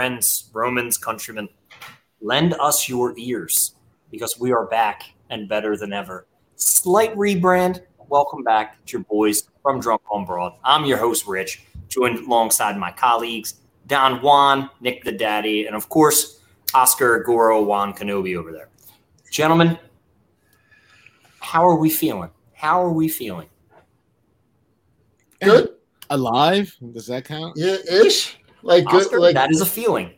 friends, Romans, countrymen, lend us your ears because we are back and better than ever. Slight rebrand. Welcome back to your boys from Drunk on Broad. I'm your host, Rich, joined alongside my colleagues, Don Juan, Nick the Daddy, and of course, Oscar Goro Juan Kenobi over there. Gentlemen, how are we feeling? How are we feeling? Good. Alive? Does that count? Yeah, ish. Like good. Oscar, Like that is a feeling.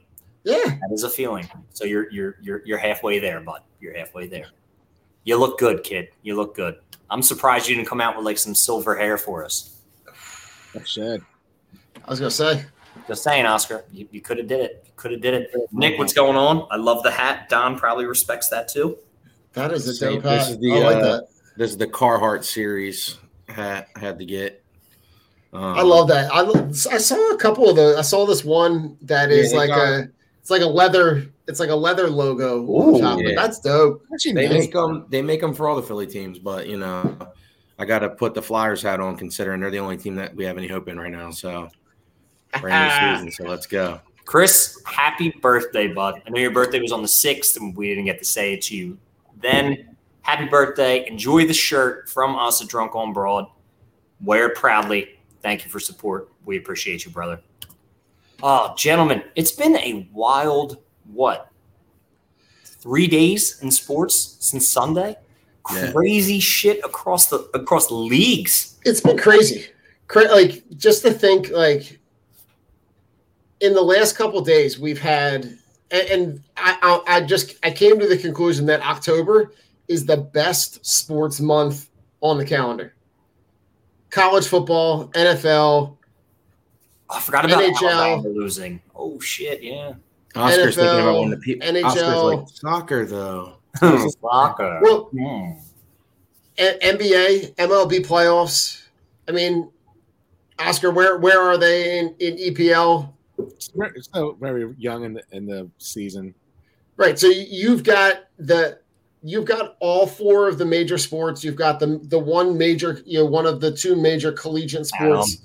yeah. That is a feeling. So you're you're you're you're halfway there, bud. You're halfway there. You look good, kid. You look good. I'm surprised you didn't come out with like some silver hair for us. I should. I was gonna say. Just saying, Oscar. You, you could have did it. You could have did it. Nick, what's going on? I love the hat. Don probably respects that too. That is a Same. dope This is the, I like uh, that. This is the Carhartt series hat I had to get. Um, I love that. I, I saw a couple of the. I saw this one that is Yeah, like got- a. It's like a leather. It's like a leather logo. on Ooh, the top, but yeah. That's dope. Actually, They nice. make them. They make them for all the Philly teams, but you know, I got to put the Flyers hat on, considering they're the only team that we have any hope in right now. So brand new season. So let's go. Chris, happy birthday, bud. I know your birthday was on the 6th and we didn't get to say it to you. Then, happy birthday. Enjoy the shirt from us at Drunk on Broad. Wear it proudly. Thank you for support. We appreciate you, brother. Oh, gentlemen, it's been a wild, what, three days in sports since Sunday? Yeah. Crazy shit across the across leagues. It's been crazy. Cra- like just to think, like in the last couple days, we've had, and, and I, I, I just I came to the conclusion that October is the best sports month on the calendar. College football, NFL, Oh, I forgot about NHL. Alabama losing. Oh shit, yeah. Oscar's thinking about NFL, when the people. NHL. Oscar's like soccer though. Soccer. Well, Hmm. A- NBA, MLB playoffs. I mean, Oscar, where where are they in, in EPL? It's very- it's still very young in the in the season. Right. So you've got the you've got all four of the major sports. You've got the the one major, you know, one of the two major collegiate sports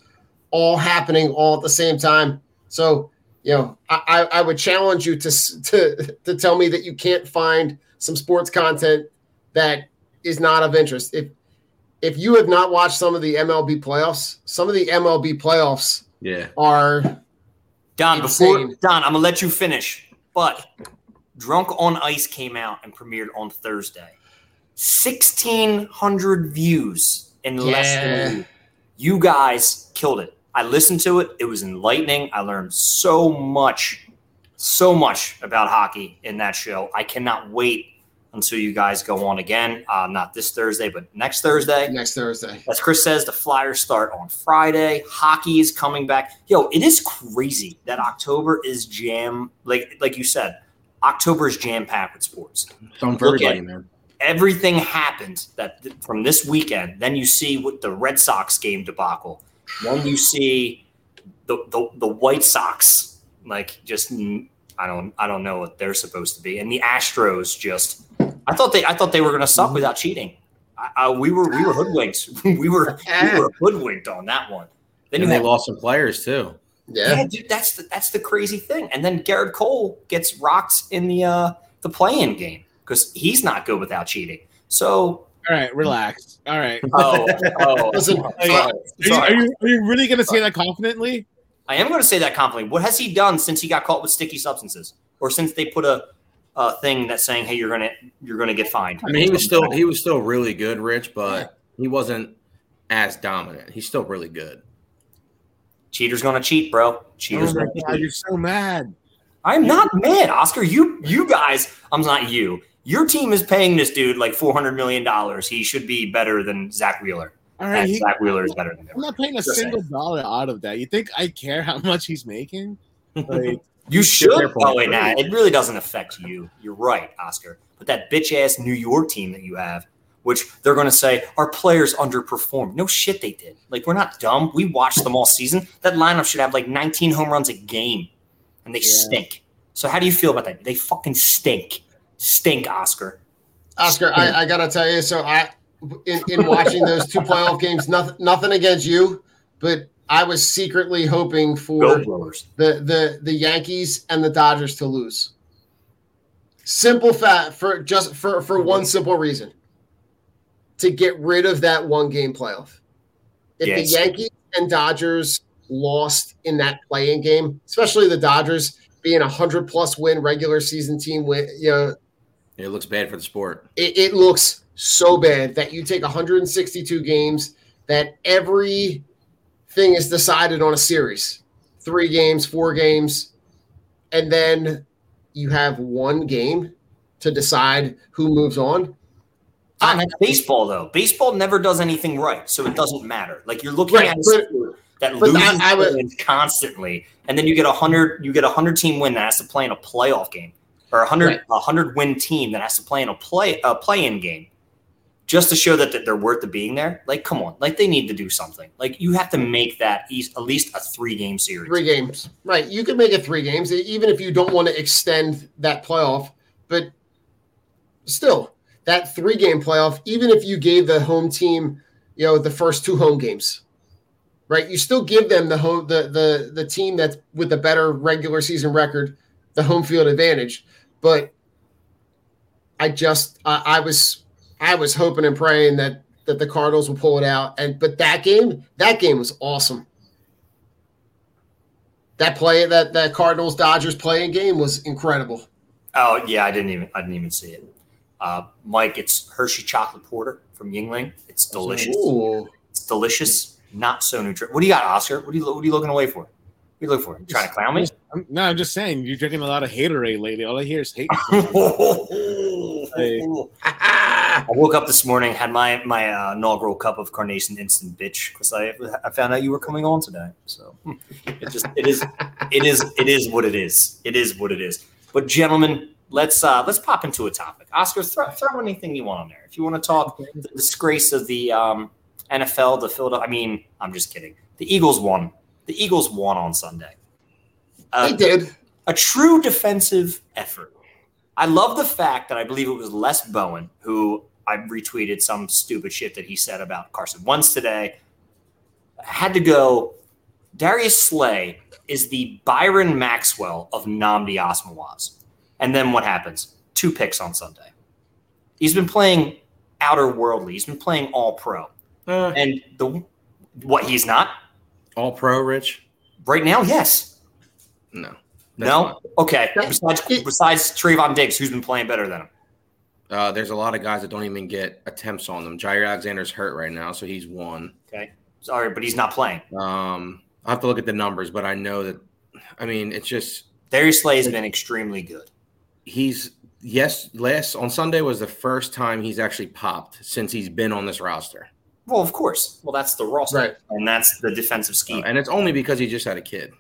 all happening all at the same time. So, you know, I, I I would challenge you to to to tell me that you can't find some sports content that is not of interest. If if you have not watched some of the MLB playoffs, some of the MLB playoffs Yeah. are Don, before Insane. Don, I'm gonna let you finish. But Drunk on Ice came out and premiered on Thursday. Sixteen hundred views in less than a week. You guys killed it. I listened to it. It was enlightening. I learned so much, so much about hockey in that show. I cannot wait until you guys go on again. Uh, not this Thursday, but next Thursday. next Thursday. As Chris says, the Flyers start on Friday. Hockey is coming back. Yo, it is crazy that October is jam. Like like you said, October is jam packed with sports. Fun for Look everybody, man. Everything happened that from this weekend. Then you see what the Red Sox game debacle. Then you see the the, the White Sox like just I don't I don't know what they're supposed to be, and the Astros just. I thought they I thought they were going to suck mm-hmm. without cheating. I, I, we were we were hoodwinked. we were we were hoodwinked on that one. Then And you they have, lost some players too. Yeah. yeah, dude, that's the that's the crazy thing. And then Gerrit Cole gets rocked in the uh the play-in game because he's not good without cheating. So All right, relax. All right. oh oh, Listen, sorry, Are you, are you are you really going to say that confidently? I am going to say that confidently. What has he done since he got caught with sticky substances, or since they put a, a thing that's saying, "Hey, you're gonna you're gonna get fined"? I mean, he was still he was still really good, Rich, but he wasn't as dominant. He's still really good. Cheater's gonna cheat, bro. Cheater's Oh gonna God, cheat. you're so mad. I'm not mad, Oscar. You you guys, I'm not you. Your team is paying this dude like four hundred million dollars. He should be better than Zack Wheeler. All right, And he, Zack Wheeler is better than him. I'm not paying a Just single dollar out of that. You think I care how much he's making? Like, You should. Oh wait, nah, it really doesn't affect you. You're right, Oscar. But that bitch ass New York team that you have, which they're going to say our players underperformed. No shit, they did. Like we're not dumb. We watched them all season. That lineup should have like 19 home runs a game, and they Yeah. stink. So how do you feel about that? They fucking stink. Stink, Oscar. Oscar, I, I gotta tell you, so I in, in watching those two playoff games, nothing nothing against you, but I was secretly hoping for the the the Yankees and the Dodgers to lose. Simple fact for just for for one simple reason. To get rid of that one game playoff. If Yes. the Yankees and Dodgers lost in that playing game, especially the Dodgers being a hundred plus win regular season team, win, you know, It looks bad for the sport. it, it looks so bad that you take 162 games that every thing is decided on a series three games four games and then you have one game to decide who moves on That's baseball though. Baseball never does anything right, so it doesn't matter. Like you're looking Right, at but- that loses I- I would- constantly, and then you get a hundred you get a hundred team win that has to play in a playoff game, or a hundred Right. a hundred win team that has to play in a play a play in game, just to show that, that they're worth the being there. Like, come on, like they need to do something. Like you have to make that eas- at least a three game series. three games right you can make it three games even if you don't want to extend that playoff but still that three game playoff even if you gave the home team you know the first two home games right you still give them the home the the the team that's with the better regular season record the home field advantage but i just i, I was i was hoping and praying that that the cardinals will pull it out and but that game that game was awesome that play that that Cardinals Dodgers playing game was incredible. Oh yeah, I didn't even I didn't even see it. Uh, Mike, it's Hershey chocolate porter from Yuengling. It's delicious. Ooh. It's delicious. Not so nutritious. What do you got, Oscar? What are you what are you looking away for? What are you looking for? You trying to clown me? I'm, no, I'm just saying you're drinking a lot of haterade lately. All I hear is hate. I woke up this morning, had my my uh, inaugural cup of carnation instant bitch because I I found out you were coming on today. So it just it is it is it is what it is. It is what it is. But gentlemen, let's uh let's pop into a topic. Oscar, throw, throw anything you want on there. If you want to talk the disgrace of the um, NFL, the Philadelphia. I mean, I'm just kidding. The Eagles won. The Eagles won on Sunday. Uh, They did. a true defensive effort. I love the fact that I believe it was Les Bowen who I retweeted some stupid shit that he said about Carson Wentz today. Had to go. Darius Slay is the Byron Maxwell of Nnamdi Asomugha's. And then what happens? Two picks on Sunday. He's been playing outer worldly. He's been playing all pro. Uh, And the what he's not all pro, Rich? right now, yes. No. That's No? Okay. Besides it- besides Trevon Diggs, who's been playing better than him? Uh, there's a lot of guys that don't even get attempts on them. Jaire Alexander's hurt right now, so he's one. Okay. Sorry, but he's not playing. Um, I have to look at the numbers, but I know that. I mean, it's just Darius Slay has been extremely good. He's yes. Last on Sunday was the first time he's actually popped since he's been on this roster, Well, of course. Well, that's the roster. Right. And that's the defensive scheme. and it's only because he just had a kid.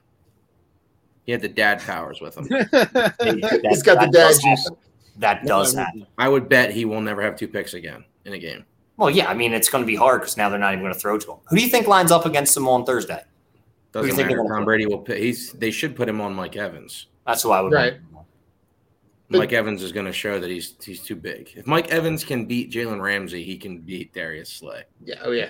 He had the dad powers with him. That- He's got the dad juice. happen. That does happen. I would bet he will never have two picks again in a game. Well, yeah, I mean, it's going to be hard because now they're not even going to throw to him. Who do you think lines up against him on Thursday? Who do you Doesn't think they're matter. Tom? Brady will. Put, he's. They should put him on Mike Evans. That's who I would. Right. But- Mike Evans is going to show that he's he's too big. If Mike Evans can beat Jalen Ramsey, he can beat Darius Slay. Yeah. Oh yeah.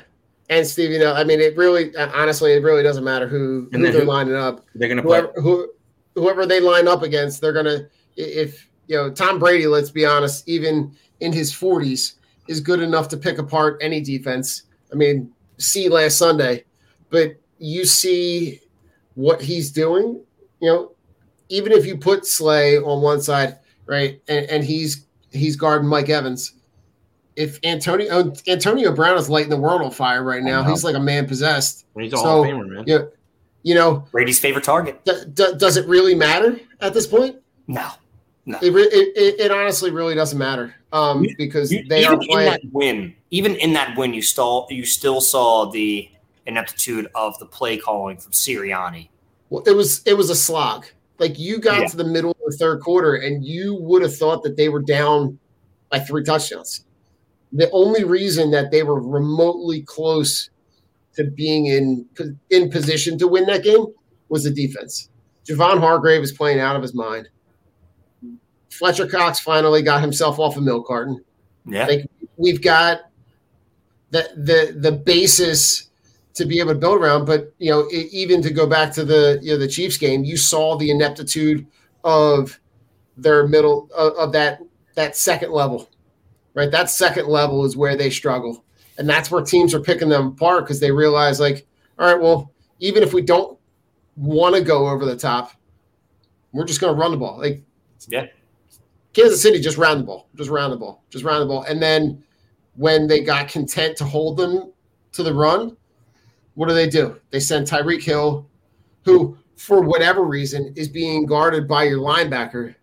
And Steve, you know, I mean, it really, uh, honestly, it really doesn't matter who, And who they're who- lining up. They're going to Whoever, who, whoever they line up against, they're gonna. If you know Tom Brady, let's be honest, even in his forties, is good enough to pick apart any defense. I mean, see last Sunday, but you see what he's doing. You know, even if you put Slay on one side, right, and, and he's he's guarding Mike Evans. If Antonio Antonio Brown is lighting the world on fire right now, he's like a man possessed. he's a So, Hall of Famer, man. Yeah, you know, Brady's favorite target? d- d- does it really matter at this point? No. It, re- it, it, it honestly really doesn't matter um, You- because You- they even are in that win, even in that win, you still you still saw the ineptitude of the play calling from Sirianni. Well, it was it was a slog. Like you got Yeah. to the middle of the third quarter, and you would have thought that they were down by three touchdowns. The only reason that they were remotely close to being in in position to win that game was the defense. Javon Hargrave is playing out of his mind. Fletcher Cox finally got himself off a milk carton. Yeah. Like we've got the the the basis to be able to build around. But you know, it, even to go back to the you know the Chiefs game, you saw the ineptitude of their middle of, of that that second level, right? That second level is where they struggle, and that's where teams are picking them apart because they realize like, all right, well, even if we don't want to go over the top, we're just going to run the ball. Like, Yeah. Kansas City just round the ball, just round the ball, just round the ball, and then when they got content to hold them to the run, what do they do? They send Tyreek Hill, who for whatever reason is being guarded by your linebacker.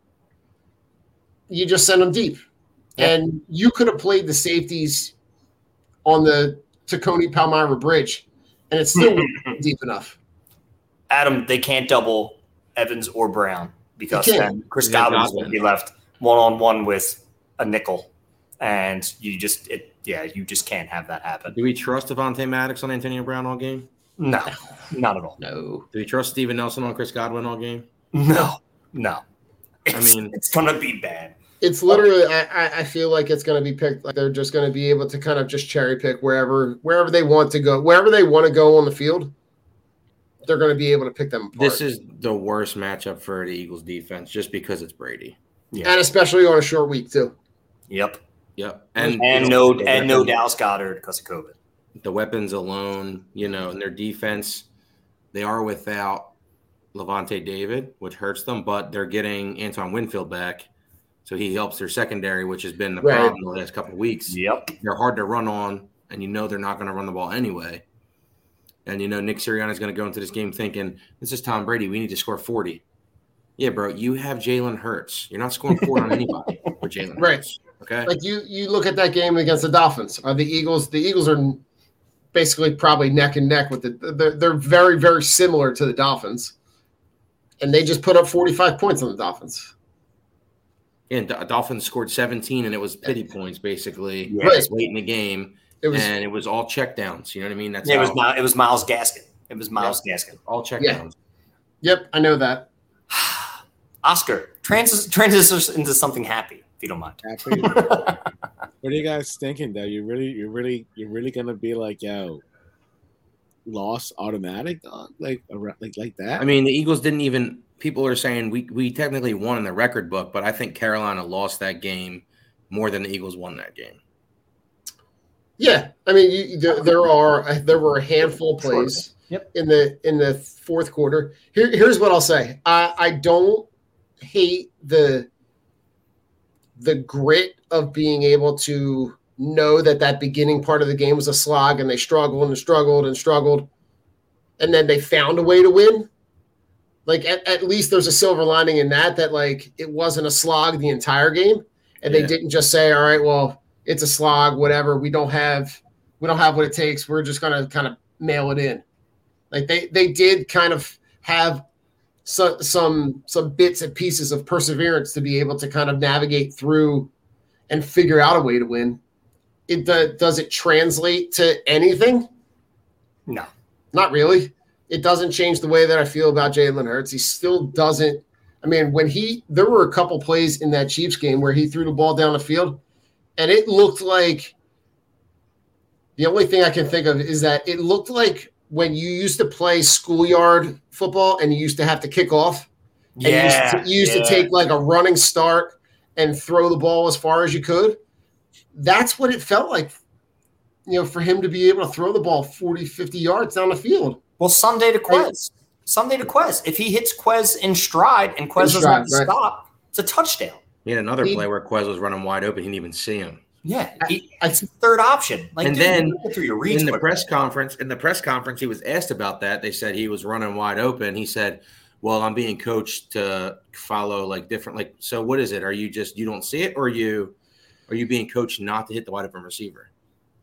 You just send him deep, Yeah. and you could have played the safeties on the Tacony Palmyra Bridge, and it's still deep enough. Adam, they can't double Evans or Brown because then Chris Yeah, Godwin's Godwin. going to be left one on one with a nickel, and you just it yeah you just can't have that happen. Do we trust Devontae Maddox on Antonio Brown all game? No, not at all. No, Do we trust Steven Nelson on Chris Godwin all game? No, no. I mean- it's going to be bad. it's literally. I, I- I feel like it's going to be picked. Like they're just going to be able to kind of just cherry pick wherever wherever they want to go, wherever they want to go on the field. They're going to be able to pick them apart. This is the worst matchup for the Eagles defense just because it's Brady. and especially on a short week too. Yep. Yep. And, And, no the and no Dallas Goedert because of COVID. The weapons alone, you know, and their defense, they are without Lavonte David, which hurts them, but they're getting Antoine Winfield back. So he helps their secondary, which has been the Right. problem the last couple of weeks. Yep. They're hard to run on, and you know they're not going to run the ball anyway. And you know Nick Sirianni is going to go into this game thinking, "This is Tom Brady. We need to score 40." Yeah, bro, you have Jalen Hurts. You're not scoring 40 on anybody with Jalen Right. Hurts. Okay. Like you, you look at that game against the Dolphins. Are the Eagles? The Eagles are basically probably neck and neck with the. They're, they're very very similar to the Dolphins, and they just put up forty five points on the Dolphins. And the Dolphins scored 17, and it was pity points basically Yeah. Right. late in the game, It was and it was all checkdowns. You know what I mean? That's It was it was Myles Gaskin. It was Myles Gaskin. all checkdowns. Yep, I know that. Oscar trans transitions into something happy if you don't mind. Happy? what are you guys thinking though? You really, you're really, you're really gonna be like, yo, loss automatic, dog? Like, like, like that? I mean, the Eagles didn't even. People are saying we we technically won in the record book, but I think Carolina lost that game more than the Eagles won that game. Yeah, I mean, you, there, there are uh, there were a handful of plays Yep. in the in the fourth quarter. Here, here's what I'll say. I, I don't hate the the grit of being able to know that that beginning part of the game was a slog and they struggled and struggled and struggled, and then they found a way to win. Like at, at least there's a silver lining in that that like it wasn't a slog the entire game, and Yeah. they didn't just say, "All right, well." it's a slog, whatever. We don't have we don't have what it takes. We're just gonna kind of mail it in. Like they they did kind of have some some some bits and pieces of perseverance to be able to kind of navigate through and figure out a way to win. It do- does it translate to anything? No. Not really. It doesn't change the way that I feel about Jalen Hurts. He still doesn't. I mean, when he there were a couple plays in that Chiefs game where he threw the ball down the field, and it looked like the only thing I can think of is that it looked like when you used to play schoolyard football and you used to have to kick off. And you used Yeah. to, you used yeah. to take like a running start and throw the ball as far as you could. That's what it felt like, you know, for him to be able to throw the ball 40, 50 yards down the field. Well, Sunday to Quez. Sunday to Quez. If he hits Quez in stride and Quez In doesn't stride, right. stop, it's a touchdown. He had another He- play where Quez was running wide open. He didn't even see him. Yeah, it's a third option. Like, And dude, then through your reads in the press conference, in the press conference, he was asked about that. They said he was running wide open. He said, "Well, I'm being coached to follow like different. Like, so what is it? Are you just you don't see it, or are you are you being coached not to hit the wide open receiver?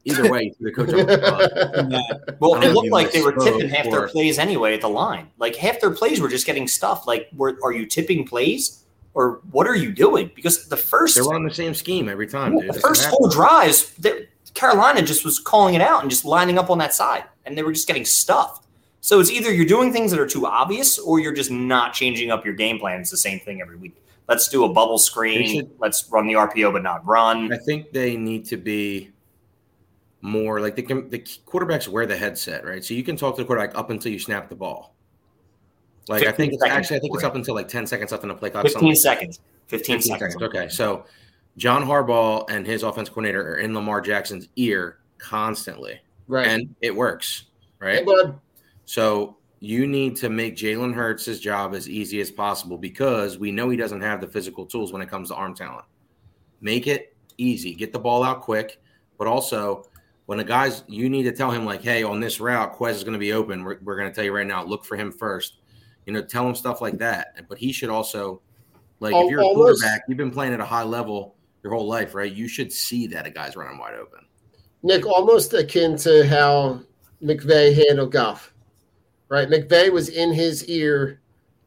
Either way, the coach. off the ball. And that- Well, it looked like they were tipping half their plays anyway at the line. Like half their plays were just getting stuffed. Like, were, are you tipping plays or what are you doing? Because the first They're on the same scheme every time, dude. the That's first whole drives, they, Carolina just was calling it out and just lining up on that side, and they were just getting stuffed. So it's either you're doing things that are too obvious, or you're just not changing up your game plan. It's the same thing every week. Let's do a bubble screen. should- Let's run the RPO but not run. I think they need to be more like the the quarterbacks wear the headset, right? So you can talk to the quarterback up until you snap the ball. Like I think it's actually I think it's up until like 10 seconds left in the play clock. 15 seconds. 15, 15 seconds. seconds. Okay. So John Harbaugh and his offense coordinator are in Lamar Jackson's ear constantly. Right. And it works. Right. Hey, so you need to make Jalen Hurts' job as easy as possible because we know he doesn't have the physical tools when it comes to arm talent. Make it easy. Get the ball out quick, but also when the guys, you need to tell him like, hey, on this route, Quez is going to be open. We're, we're going to tell you right now, look for him first. You know, tell him stuff like that. But he should also, like, if you're a quarterback, you've been playing at a high level your whole life, right? You should see that a guy's running wide open. Nick, almost akin to how McVay handled Goff, right? McVay was in his ear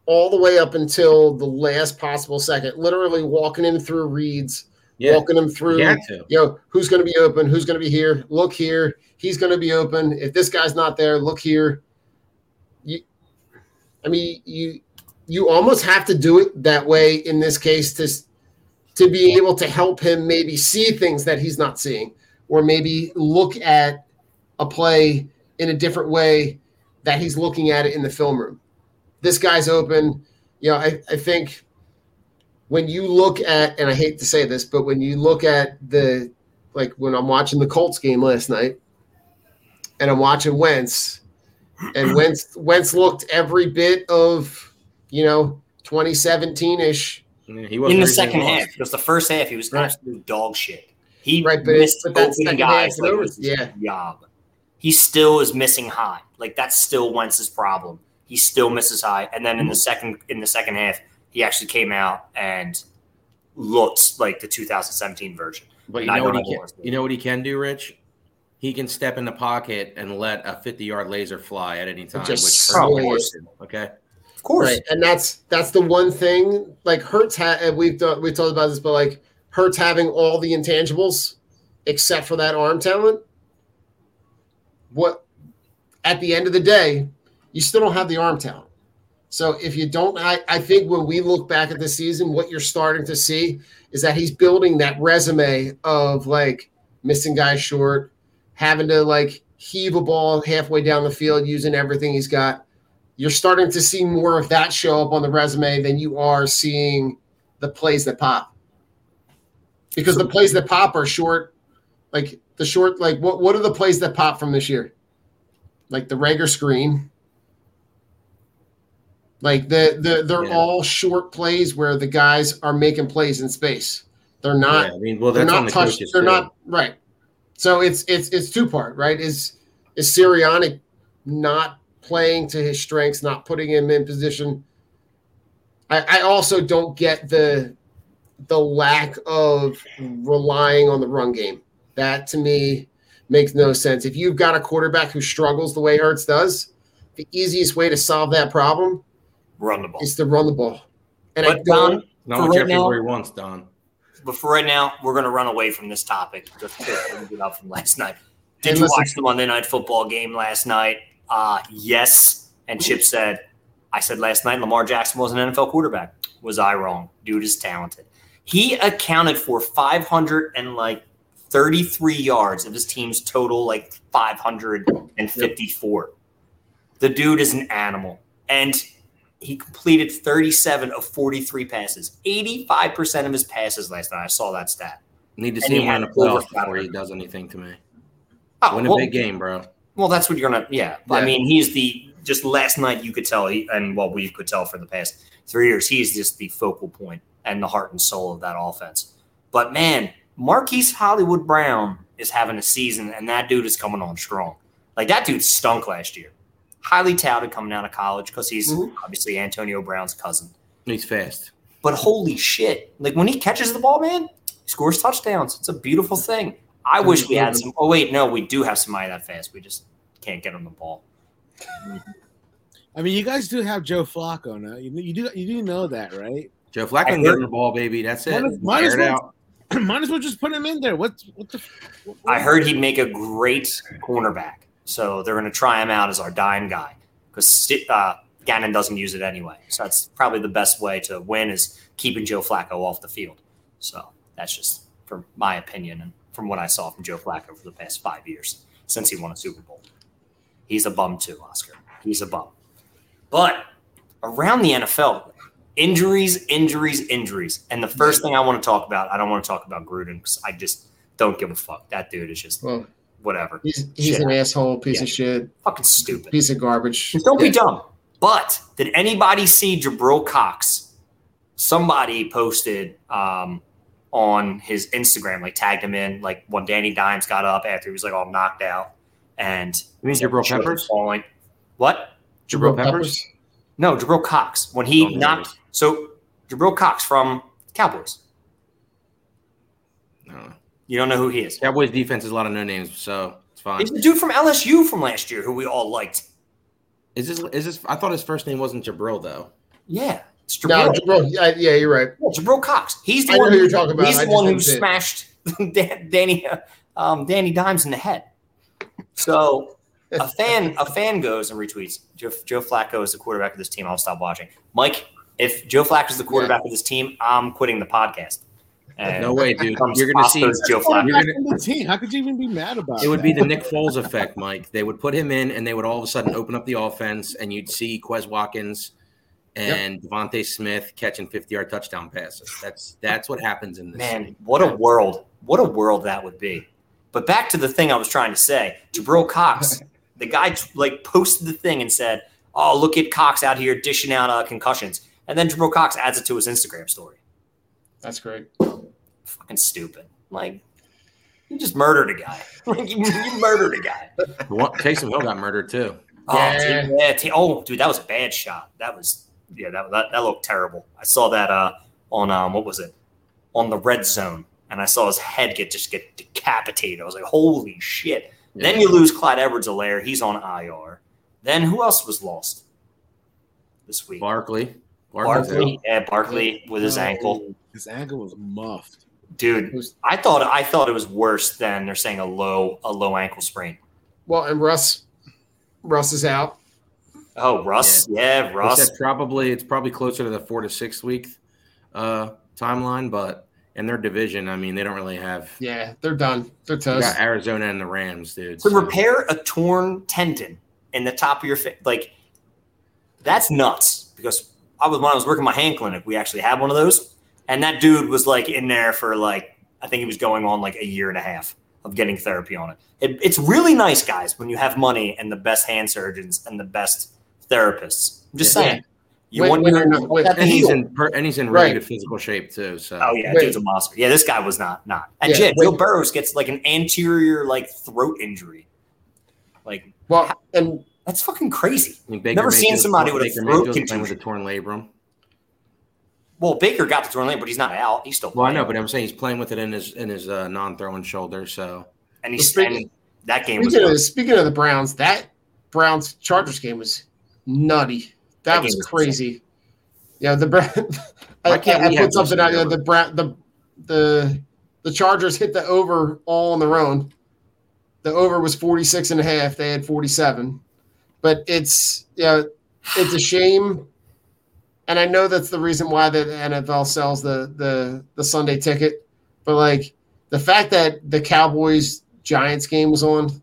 all the way up until the last possible second, literally walking him through reads, yeah. walking him through, you know, who's going to be open, who's going to be here, look here, he's going to be open. If this guy's not there, look here. I mean, you you almost have to do it that way in this case to to be able to help him maybe see things that he's not seeing or maybe look at a play in a different way that he's looking at it in the film room. This guy's open. You know, I, I think when you look at, and I hate to say this, but when you look at the, like when I'm watching the Colts game last night and I'm watching Wentz, and Wentz, Wentz looked every bit of, you know, 2017 ish. Yeah, he was in the second half because the first half he was right. absolute dog shit. He right, but, missed but that's open guys. Like, yeah, job. He still is missing high. Like that's still Wentz's problem. He still misses high, and then in the second in the second half, he actually came out and looked like the 2017 version. But you know what he can, you know what he can do, Rich? He can step in the pocket and let a 50 yard laser fly at any time, Just which hurts. Okay. Of course. Right. And that's that's the one thing like Hurts had we've done we've talked about this, but like Hurts having all the intangibles except for that arm talent. What at the end of the day, you still don't have the arm talent. So if you don't, I, I think when we look back at the season, what you're starting to see is that he's building that resume of like missing guys short, having to like heave a ball halfway down the field using everything he's got. You're starting to see more of that show up on the resume than you are seeing the plays that pop because the plays that pop are short, like the short, like what what are the plays that pop from this year? Like the Rager screen. Like the the they're yeah. all short plays where the guys are making plays in space. They're not. Yeah, I mean, well, they're not the touched. They're too. not right. So it's it's it's two part, right? Is is Sirianni not playing to his strengths, not putting him in position? I, I also don't get the the lack of relying on the run game. That to me makes no sense. If you've got a quarterback who struggles the way Hurts does, the easiest way to solve that problem run the ball is to run the ball. And but I Don, not right now, where he wants, Don. But for right now, we're going to run away from this topic just get up from last night. Did you watch the Monday Night Football game last night? Uh, yes. And Chip said, I said last night Lamar Jackson was an NFL quarterback. Was I wrong? Dude is talented. He accounted for 500 and like 33 yards of his team's total, like 554. Yep. The dude is an animal. And he completed 37 of 43 passes, 85% of his passes last night. I saw that stat. Need to see him win a playoff before he does anything to me. Oh, win a well, big game, bro. Well, that's what you're gonna. Yeah. yeah. I mean, he's the just last night you could tell, he, and what we could tell for the past three years, he's just the focal point and the heart and soul of that offense. But man, Marquise Hollywood Brown is having a season, and that dude is coming on strong. Like that dude stunk last year. Highly touted coming out of college because he's mm-hmm. obviously Antonio Brown's cousin. He's fast. But holy shit. Like when he catches the ball, man, he scores touchdowns. It's a beautiful thing. I wish we had some. Oh, wait, no, we do have somebody that fast. We just can't get on the ball. I mean, you guys do have Joe Flacco now. You, you do you do know that, right? Joe Flacco can get the ball, baby. That's it. Might, might as, well, might as well just put him in there. What? What the? What, I heard he'd make a great cornerback, so they're going to try him out as our dime guy because uh, Gannon doesn't use it anyway. So that's probably the best way to win is keeping Joe Flacco off the field. So that's just from my opinion and from what I saw from Joe Flacco for the past five years since he won a Super Bowl. He's a bum too, Oscar. He's a bum. But around the NFL, injuries, injuries, injuries. And the first thing I want to talk about, I don't want to talk about Gruden because I just don't give a fuck. That dude is just Well, whatever. he's he's an asshole, piece Yeah. of shit, Fucking stupid. piece of garbage. Just don't be dumb. But did anybody see Jabril Cox? Somebody posted um, on his Instagram, like tagged him in, like when Danny Dimes got up after he was like all knocked out, and You mean Jabril Peppers? falling. What? Jabril Peppers? No, Jabril Cox. When he Don't know knocked, so Jabril Cox from Cowboys. I don't know. You don't know who he is. Cowboys defense is a lot of no names, so it's fine. He's the dude from LSU from last year who we all liked. Is this is this? I thought his first name wasn't Jabril though. Yeah, it's Jabril. No, Jabril. Jabril, yeah, yeah, you're right. Yeah, Jabril Cox. He's the I one who you're talking about. He's the one who didn't see it. smashed Danny um, Danny Dimes in the head. So a fan a fan goes and retweets Joe, Joe Flacco is the quarterback of this team. I'll stop watching. Mike, if Joe Flacco is the quarterback of this team, I'm quitting the podcast. And No way, dude. You're gonna see. Joe Flacco. You're gonna, the team. How could you even be mad about it It would be the Nick Foles effect, Mike. They would put him in, and they would all of a sudden open up the offense, and you'd see Quez Watkins and DeVonta Smith catching 50 yard touchdown passes. That's that's what happens in this. Man, what a world! What a world that would be. But back to the thing I was trying to say. Jabril Cox, the guy like posted the thing and said, "Oh, look at Cox out here dishing out uh, concussions," and then Jabril Cox adds it to his Instagram story. That's great. Fucking stupid. Like, you just murdered a guy. Like, you, you murdered a guy. The one- Taysom Hill got murdered too. Oh, Yeah. dude, yeah, t- oh, dude, that was a bad shot. That was, yeah, that, that that looked terrible. I saw that uh on um what was it on the red zone, and I saw his head get just get decapitated. I was like, holy shit. Then you lose Clyde Edwards-Helaire. He's on IR. Then who else was lost this week? Barkley. Barkley's Barkley. Yeah, Barkley with his ankle. His ankle was muffed. Dude, Who's- I thought I thought it was worse than they're saying a low a low ankle sprain. Well, and Russ, Russ is out. Oh, Russ. Yeah, They Russ. said probably it's probably closer to the four to six week uh, timeline, but in their division, I mean, they don't really have. Yeah, they're done. They're They toast. got Arizona and the Rams, dude. to so- repair a torn tendon in the top of your face, like that's nuts. Because I was when I was working my hand clinic, we actually had one of those, and that dude was like in there for like I think he was going on like a year and a half of getting therapy on it. it it's really nice, guys, when you have money and the best hand surgeons and the best therapists. I'm just Yeah. saying, you want wait, your, no, no, wait. to and he's in per, and he's in really Right. good physical shape too. So Oh yeah, Wait. dude's a monster. Yeah, this guy was not not. And Yeah, yeah, Joe. Burrows gets like an anterior like throat injury. Like Well, and that's fucking crazy. Never seen somebody with a throat playing with a torn labrum. Well, Baker got the torn labrum, but he's not out. He's still Well, I know, but I'm saying he's playing with it in his in his uh, non-throwing shoulder. So and he's Speaking- and that game was speaking of, speaking of the Browns, that Browns Chargers game was nutty. That, That was was crazy. Yeah, the Brown. I, Why can't I, I put something out. this Yeah, the Brown the the the Chargers hit the over all on their own. The over was 46 and a half. They had 47. But it's yeah, it's a shame. And I know that's the reason why the NFL sells the the the Sunday ticket. But like the fact that the Cowboys Giants game was on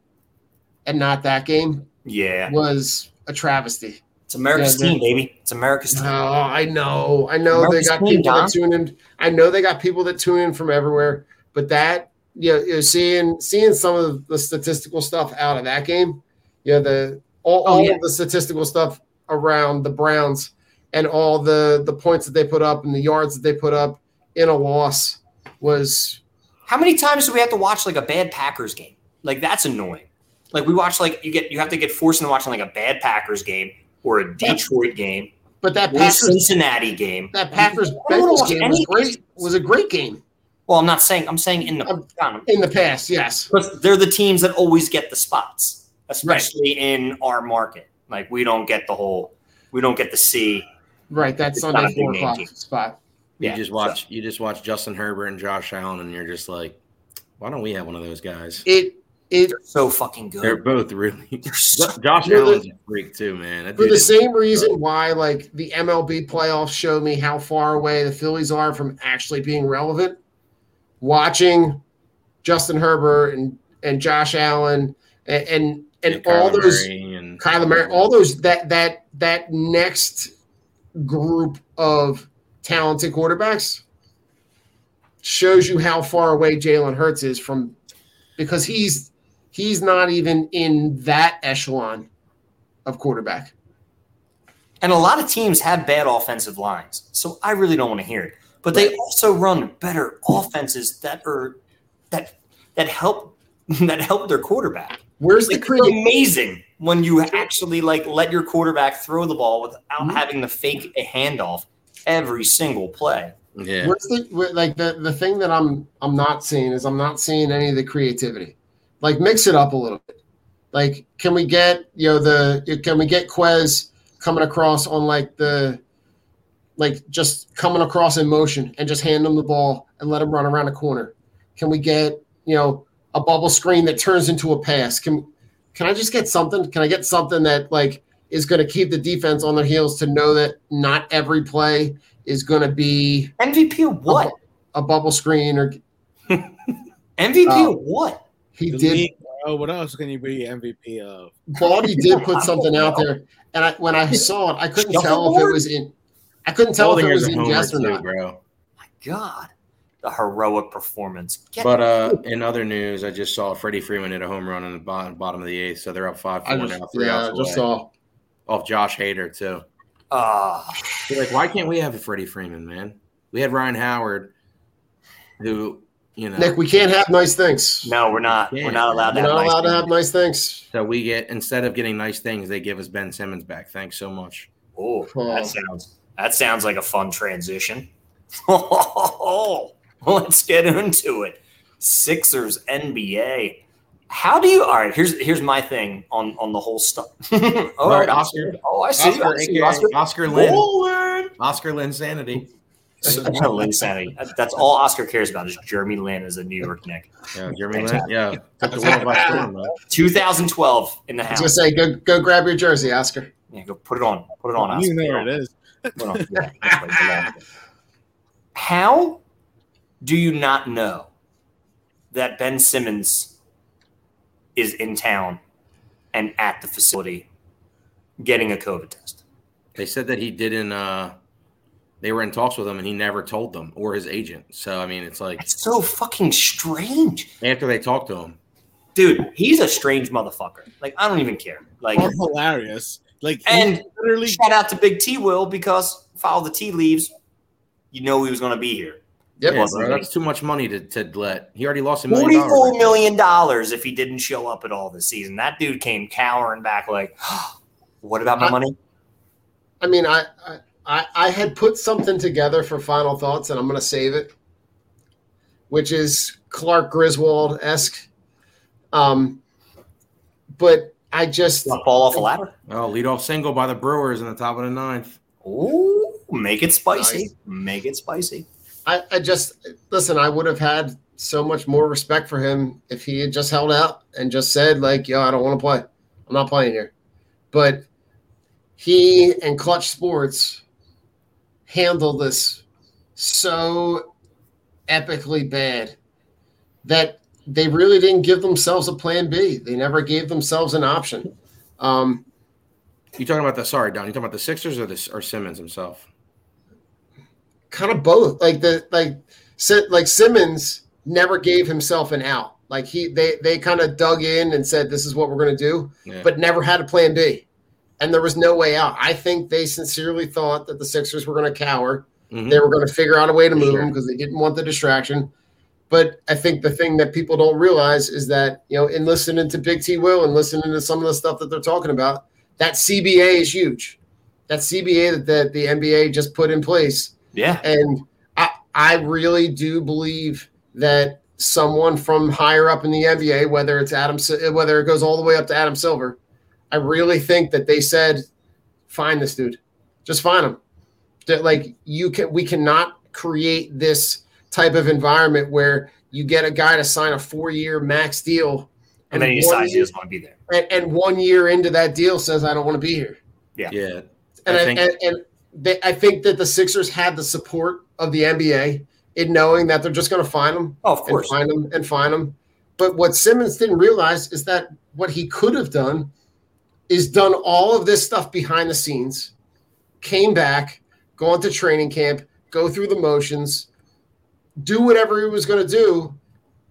and not that game yeah. was a travesty. It's America's Yeah, team, baby. It's America's team. Oh. I know. I know they got team, people Don. that tune in. I know they got people that tune in from everywhere, but that you know, you know, seeing seeing some of the statistical stuff out of that game, you know, the all, Oh, all yeah. of the statistical stuff around the Browns and all the the points that they put up and the yards that they put up in a loss was How many times do we have to watch like a bad Packers game? Like that's annoying. Like we watch like you get you have to get forced into watching like a bad Packers game or a Detroit game but that Packers Cincinnati game. that Packers I don't wanna Bengals game was great was a great game Well, I'm not saying I'm saying in the Um, in the past, yes. Because they're the teams that always get the spots, especially in our market. Like we don't get the whole, we don't get to see. Right, that It's Sunday four o'clock team. spot. you Yeah, just watch you just watch Justin Herbert and Josh Allen, and you're just like, why don't we have one of those guys? It it They're so fucking good. They're both really. They're so- Josh They're the- Allen's a freak too, man. That for the same reason why like the MLB playoffs show me how far away the Phillies are from actually being relevant. Watching Justin Herbert and and Josh Allen and and, and Yeah, all Kyler those Murray and Kyler Murray, all those that that that next group of talented quarterbacks shows you how far away Jalen Hurts is from because he's he's not even in that echelon of quarterback. And a lot of teams have bad offensive lines, so I really don't want to hear it. But they also run better offenses that are that that help that help their quarterback. Where's the It's amazing when you actually like let your quarterback throw the ball without Mhm. having to fake a handoff every single play. yeah. Where's the like the the thing that I'm I'm not seeing is I'm not seeing any of the creativity. Like mix it up a little bit. Like can we get you know the can we get Quez coming across on like the like just coming across in motion and just hand him the ball and let him run around the corner? Can we get you know a bubble screen that turns into a pass? Can can I just get something? Can I get something that like is going to keep the defense on their heels to know that not every play is going to be MVP what? a bubble screen or MVP Uh, what? he The did league, bro, what else can you be MVP of? Baldy did put something out there and I when I saw it I couldn't tell if it was in I couldn't tell if it was in homer jest or too, not. bro. My God, the heroic performance. Get But uh, in other news, I just saw Freddie Freeman hit a home run in the bottom, bottom of the eighth, so they're up five four just, now, three yeah, I just saw Off Josh Hader too. uh, like, why can't we have a Freddie Freeman, man? We had Ryan Howard, who you know, Nick, we can't have nice things. no, we're not. Yeah. We're not allowed to We're have not nice allowed to things. have nice things. so we get instead of getting nice things, they give us Ben Simmons back. Thanks so much. Oh, Oh. that sounds that sounds like a fun transition. Let's get into it. Sixers NBA. How do you? All right, here's here's my thing on on the whole stuff. all All right, right, Oscar. Oh, I see. Oscar, I see Oscar. Oscar Lynn. Bowling. Oscar Linsanity. Linsanity. That's all Oscar cares about is Jeremy Lin as a New York Knick. Yeah, Jeremy Lin. Yeah, took the world by storm, man. 2012 in the I was gonna say, go go grab your jersey, Oscar. Yeah, go put it on. Put it on, Oscar. You know where it is. Put it on. Yeah, that's right, put it on. How do you not know that Ben Simmons is in town and at the facility getting a COVID test? They said that he didn't. uh They were in talks with him, and he never told them or his agent. So I mean, it's like It's so fucking strange. after they talked to him, Dude, he's a strange motherfucker. Like, I don't even care. Like, Or hilarious. Like And- literally shout out to Big T Will because follow the tea leaves. You know he was going to be here. Yep. yeah, bro, that's too much money to, to let. He already lost a million Forty-four dollars. million dollars if he didn't show up at all this season. That dude came cowering back like, "What about my I- money?" I mean, I, I I I had put something together for final thoughts, and I'm gonna save it, which is Clark Griswold esque. Um, but I just Fall off a ladder. Oh, lead off single by the Brewers in the top of the ninth. Ooh, make it spicy. Nice. Make it spicy. I, I just listen. I would have had so much more respect for him if he had just held out and just said, like, "Yo, I don't want to play. I'm not playing here." But he and Clutch Sports handled this so epically bad that they really didn't give themselves a plan B. They never gave themselves an option. Um, You talking about the sorry, Don? You talking about the Sixers or the or Simmons himself? Kind of both. Like the like like Simmons never gave himself an out. Like he they they kind of dug in and said this is what we're going to do, Yeah. but never had a plan B. And there was no way out. I think they sincerely thought that the Sixers were going to cower. Mhm. They were going to figure out a way to move sure. him because they didn't want the distraction. But I think the thing that people don't realize is that, you know, in listening to Big T Will and listening to some of the stuff that they're talking about, that CBA is huge. That CBA that the, the NBA just put in place Yeah. and I, I really do believe that someone from higher up in the NBA, whether it's Adam, whether it goes all the way up to Adam Silver, I really think that they said, "Find this dude, just find him." That like you can, we cannot create this type of environment where you get a guy to sign a four-year max deal, And then he one decides he year- doesn't want to be there. and, and one year into that deal says, "I don't want to be here." Yeah, yeah. and I I, think- and, and they, I think that the Sixers had the support of the NBA in knowing that they're just going to find them. Oh, of course. And find them and find them. But what Simmons didn't realize is that what he could have done is done all of this stuff behind the scenes, came back, go into training camp, go through the motions, do whatever he was going to do,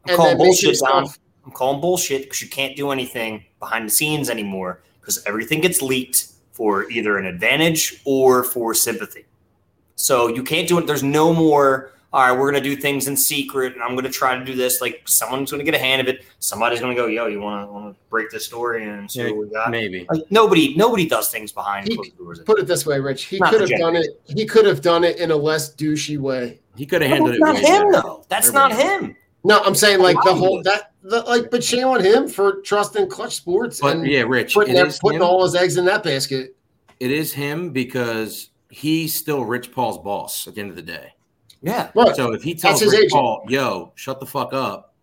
I'm calling bullshit, Don. I'm calling bullshit because you can't do anything behind the scenes anymore because everything gets leaked for either an advantage or for sympathy. So you can't do it. There's no more all right, we're gonna do things in secret, and I'm gonna try to do this. Like someone's gonna get a hand of it. Somebody's gonna go, "Yo, you want to want to break this story and see yeah, what we got?" Maybe. Like, nobody nobody does things behind he, doors. Put it this way, Rich. He could have done it. He could have done it in a less douchey way. He could have handled it. Not him though. That's Everybody. not him. No, I'm saying like the whole that the, like, but shame on him for trusting Clutch Sports. But yeah, Rich, putting, putting all his eggs in that basket. It is him because he's still Rich Paul's boss at the end of the day. Yeah. Right. So if he tells Rich agent. Paul, "Yo, shut the fuck up,"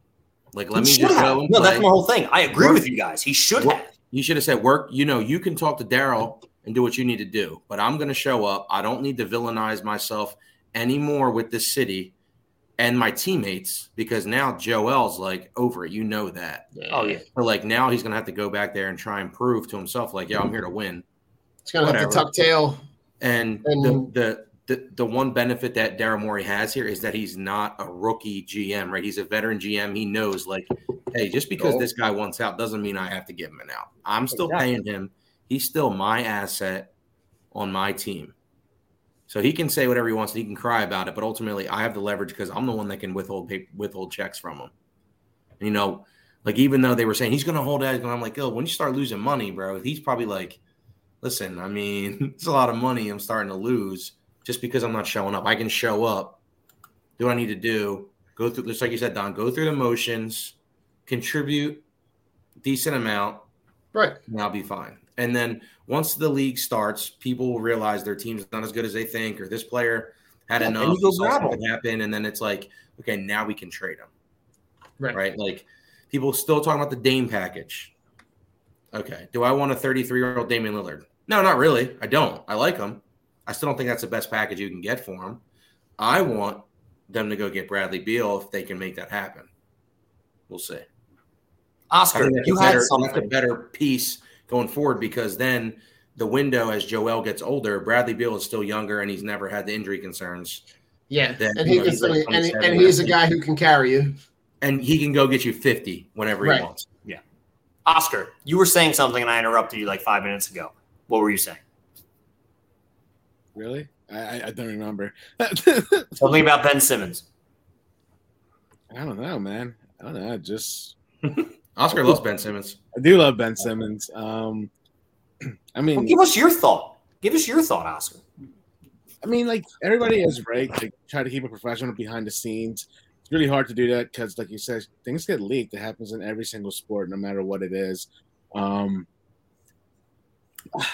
like let he me just have. go. no, play. that's my whole thing. I agree work, with you guys. He should work, have. You should have said, "Work." You know, you can talk to Daryl and do what you need to do, but I'm going to show up. I don't need to villainize myself anymore with this city and my teammates because now Joel's like over it. You know that. Oh yeah. But like now he's gonna have to go back there and try and prove to himself, like, yeah, I'm here to win. It's gonna Whatever. have to tuck tail. And, and the, the the the one benefit that Daryl Morey has here is that he's not a rookie GM, right? He's a veteran GM. He knows, like, hey, just because this guy wants out doesn't mean I have to give him an out. I'm still exactly. paying him. He's still my asset on my team. So he can say whatever he wants and he can cry about it, but ultimately I have the leverage because I'm the one that can withhold withhold checks from him. You know, like even though they were saying he's going to hold out, I'm like, oh, when you start losing money, bro, he's probably like, listen, I mean, it's a lot of money I'm starting to lose just because I'm not showing up. I can show up, do what I need to do, go through, just like you said, Don, go through the motions, contribute decent amount, right? And I'll be fine. And then once the league starts, people will realize their team's not as good as they think, or this player had yeah, enough. And you go happen, and then it's like, okay, now we can trade them. Right. Right. Like people still talking about the Dame package. Okay. Do I want a 33 year old Damian Lillard? No, not really. I don't. I like him. I still don't think that's the best package you can get for him. I want them to go get Bradley Beal if they can make that happen. We'll see. Oscar, you had something. That's a better piece going forward because then the window as Joel gets older, Bradley Beal is still younger and he's never had the injury concerns. Yeah, and, he know, he's like and, and he's a guy who can carry you, and he can go get you fifty whenever right. he wants. Yeah, Oscar, you were saying something and I interrupted you like five minutes ago. What were you saying? Really? I, I don't remember. Something about Ben Simmons. I don't know, man. I don't know. Just Oscar loves Ben Simmons. I do love Ben Simmons. Um, I mean, well, give us your thought. Give us your thought, Oscar. I mean, like everybody is right. They try to keep it professional behind the scenes. It's really hard to do that because, like you said, things get leaked. It happens in every single sport, no matter what it is. Um,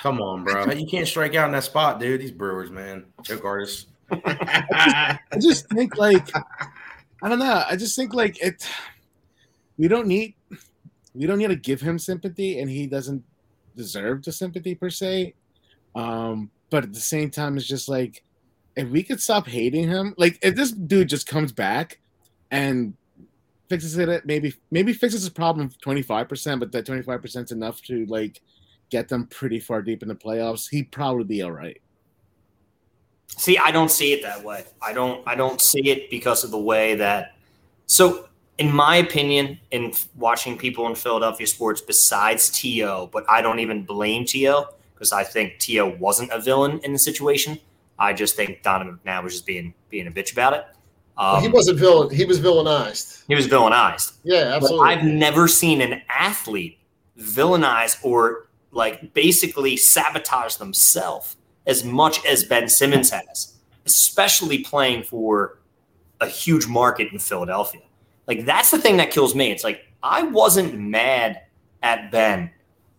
Come on, bro. You can't strike out in that spot, dude. These Brewers, man. Joke artists. I, just, I just think like I don't know. I just think like it we don't need we don't need to give him sympathy and he doesn't deserve the sympathy per se. Um, but at the same time, it's just like if we could stop hating him, like if this dude just comes back and fixes it, maybe maybe fixes his problem twenty five percent, but that twenty five percent is enough to like get them pretty far deep in the playoffs, he'd probably be all right. See, I don't see it that way. I don't I don't see it because of the way that so in my opinion, in watching people in Philadelphia sports besides T.O., but I don't even blame T.O. because I think T.O. wasn't a villain in the situation. I just think Donovan McNabb was just being being a bitch about it. Um, he wasn't villain. He was villainized. He was villainized. Yeah, absolutely. But I've never seen an athlete villainize or like basically sabotage themselves as much as Ben Simmons has, especially playing for a huge market in Philadelphia. Like that's the thing that kills me. It's like I wasn't mad at Ben.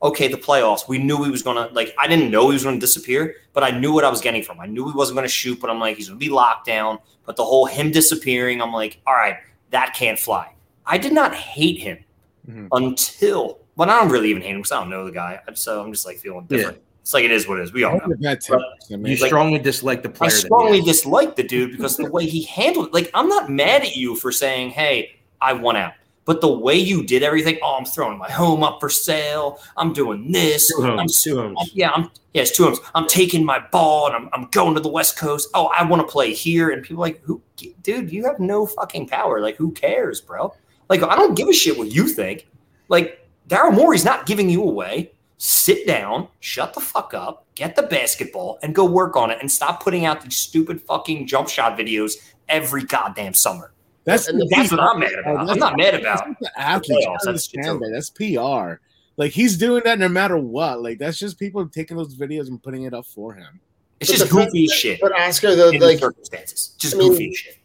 Okay, the playoffs. We knew he was gonna like. I didn't know he was gonna disappear, but I knew what I was getting from. I knew he wasn't gonna shoot, but I'm like, he's gonna be locked down. But the whole him disappearing, I'm like, all right, that can't fly. I did not hate him mm-hmm. until but I don't really even hate him because I don't know the guy. So I'm just like feeling different. It's like it is what it is. We all know. would bet 10%, You like- strongly dislike the player. that he strongly dislike the dude because the way he handled it. Like, I'm not mad at you for saying, "Hey, I won out," but the way you did everything. Oh, I'm throwing my home up for sale. I'm doing this. Two I'm homes, two homes. yeah, I'm yeah, it's two homes. I'm taking my ball and I'm, I'm going to the West Coast. Oh, I want to play here. And people are like, who dude, you have no fucking power. Like, who cares, bro? Like, I don't give a shit what you think. Like, Daryl Morey's not giving you away. Sit down, shut the fuck up, get the basketball, and go work on it and stop putting out these stupid fucking jump shot videos every goddamn summer. That's And the That's what I'm mad about. I'm that's- not mad about. the athletes. playoffs, that's- that. That's PR. Like he's doing that no matter what. Like that's just people taking those videos and putting it up for him. It's But just the fact goofy that- shit But Oscar, though, like circumstances. Just I mean, goofy as shit.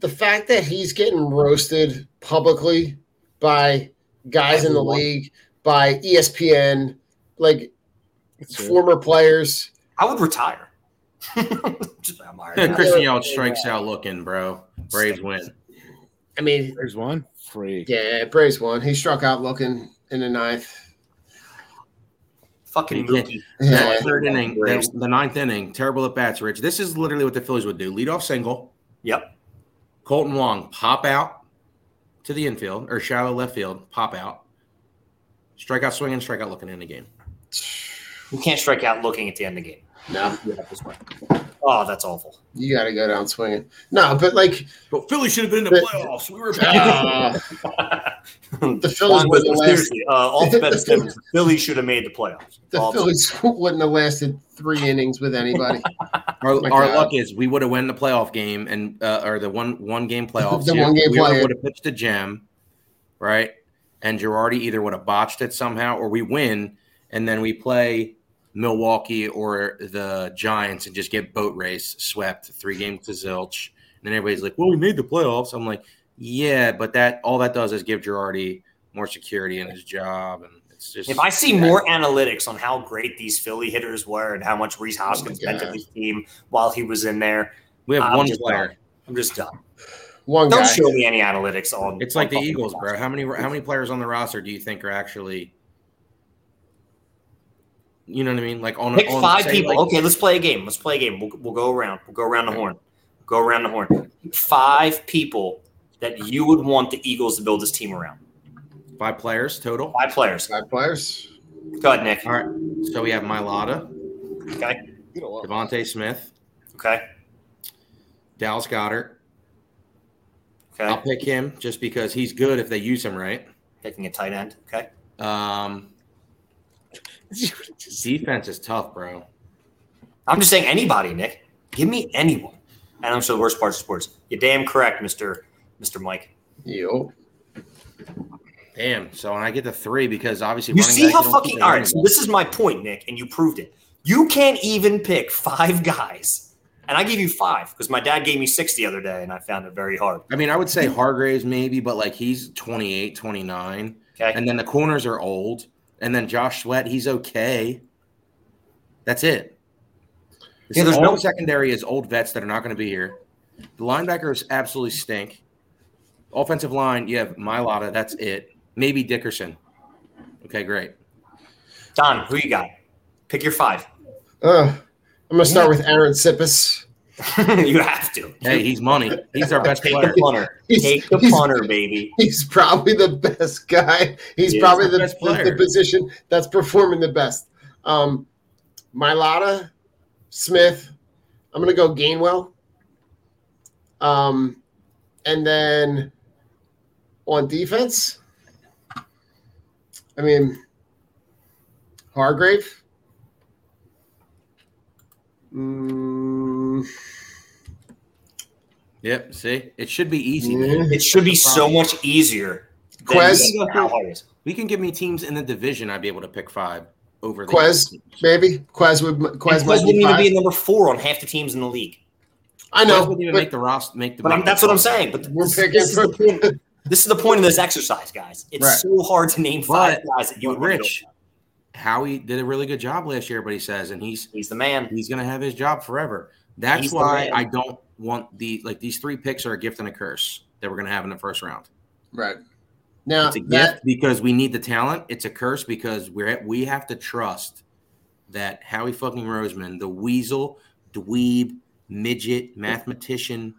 the fact that he's getting roasted publicly by guys in the league, by ESPN, like It's true. former players. I would retire. Just- Christian Yelich strikes out looking, bro. Braves win. I mean, There's one free. yeah, Braves won. He struck out looking in the ninth. Fucking Yeah. Mookie. Yeah. Third inning, the, the ninth inning, terrible at bats, Rich. This is literally what the Phillies would do. Lead off single. Yep. Kolten Wong pop out to the infield or shallow left field, pop out. Strikeout swinging, strikeout looking in the game. You can't strike out looking at the end of the game. No, Oh, that's awful. you got to go down swinging. No, but like But Philly should have been in the But- playoffs. We were uh, the Phillies Juan, would the last. seriously, uh, all the better statements. The Phillies should have made the playoffs. The All- Phillies wouldn't have lasted three innings with anybody. Our, My our luck is we would have won the playoff game and uh, or the one one game playoffs. The here. one game we would have pitched a gem, right? And Girardi either would have botched it somehow, or we win, and then we play Milwaukee or the Giants and just get boat race swept three games to zilch. And then everybody's like, "Well, we made the playoffs." I'm like, "Yeah, but that all that does is give Girardi more security in his job, and it's just If I see more analytics on how great these Philly hitters were and how much Rhys oh Hoskins meant to God. this team while he was in there, we have I'm one player." done. I'm just done. One Don't guy. show me any analytics on. It's like on the Eagles, Hoskins. bro. How many how many players on the roster do you think are actually you know what I mean? Like on Pick on, five say, people. like- okay, let's play a game. Let's play a game. We'll, we'll go around. We'll go around the horn. Go around the horn. Five people that you would want the Eagles to build this team around. five players total. Five players. Five players. Go ahead, Nick. All right. So we have Mailata, Okay. You know what? DeVonta Smith, Okay. Dallas Goedert. Okay. I'll pick him just because he's good if they use him right. Picking a tight end. Okay. Um, defense is tough, bro. I'm just saying anybody, Nick. Give me anyone. And I'm sure the worst part of sports. You're damn correct, Mister Mister Mike. Yo. Damn. So when I get to three, because obviously You see how you don't keep fucking the all running right. So this is my point, Nick, and you proved it. You can't even pick five guys, and I give you five because my dad gave me six the other day, and I found it very hard. I mean, I would say Hargraves maybe, but like he's 28, 29. Okay. And then the corners are old. And then Josh Sweat, he's okay. That's it. Yeah, there's no- secondary is old vets that are not going to be here. The linebackers absolutely stink. Offensive line, you have Mailata. That's it. Maybe Dickerson. Okay, great. Don, who you got? Pick your five. Uh, I'm gonna start with Arryn Siposs. you have to. Hey, he's money. He's our best Take player. the punter. He's- Take the punter, baby. He's probably the best guy. He's He probably the the, best the, the position that's performing the best. Um, Mailata, Smith. I'm gonna go Gainwell. Um, and then on defense, I mean Hargrave. Mm, Yep. See, it should be easy. Yeah. man. It should be so much easier. than Quez? how hard it is. We can give me teams in the division. I'd be able to pick five over the Quez, maybe Quez would And Quez Quez wouldn't be even be number four on half the teams in the league. I Quez know, wouldn't even but make the roster. Make the. But that's what I'm saying. But We're this, picking this is the point. This is the point of this exercise, guys. It's Right. so hard to name five But- guys that you but would Rich, Howie did a really good job last year, but he says, and he's He's the man. he's going to have his job forever. That's He's why. I don't want the like these three picks are a gift and a curse that we're going to have in the first round. right now It's a that gift because we need the talent. It's a curse because we're we have to trust that Howie fucking Roseman, the weasel, dweeb, midget, mathematician,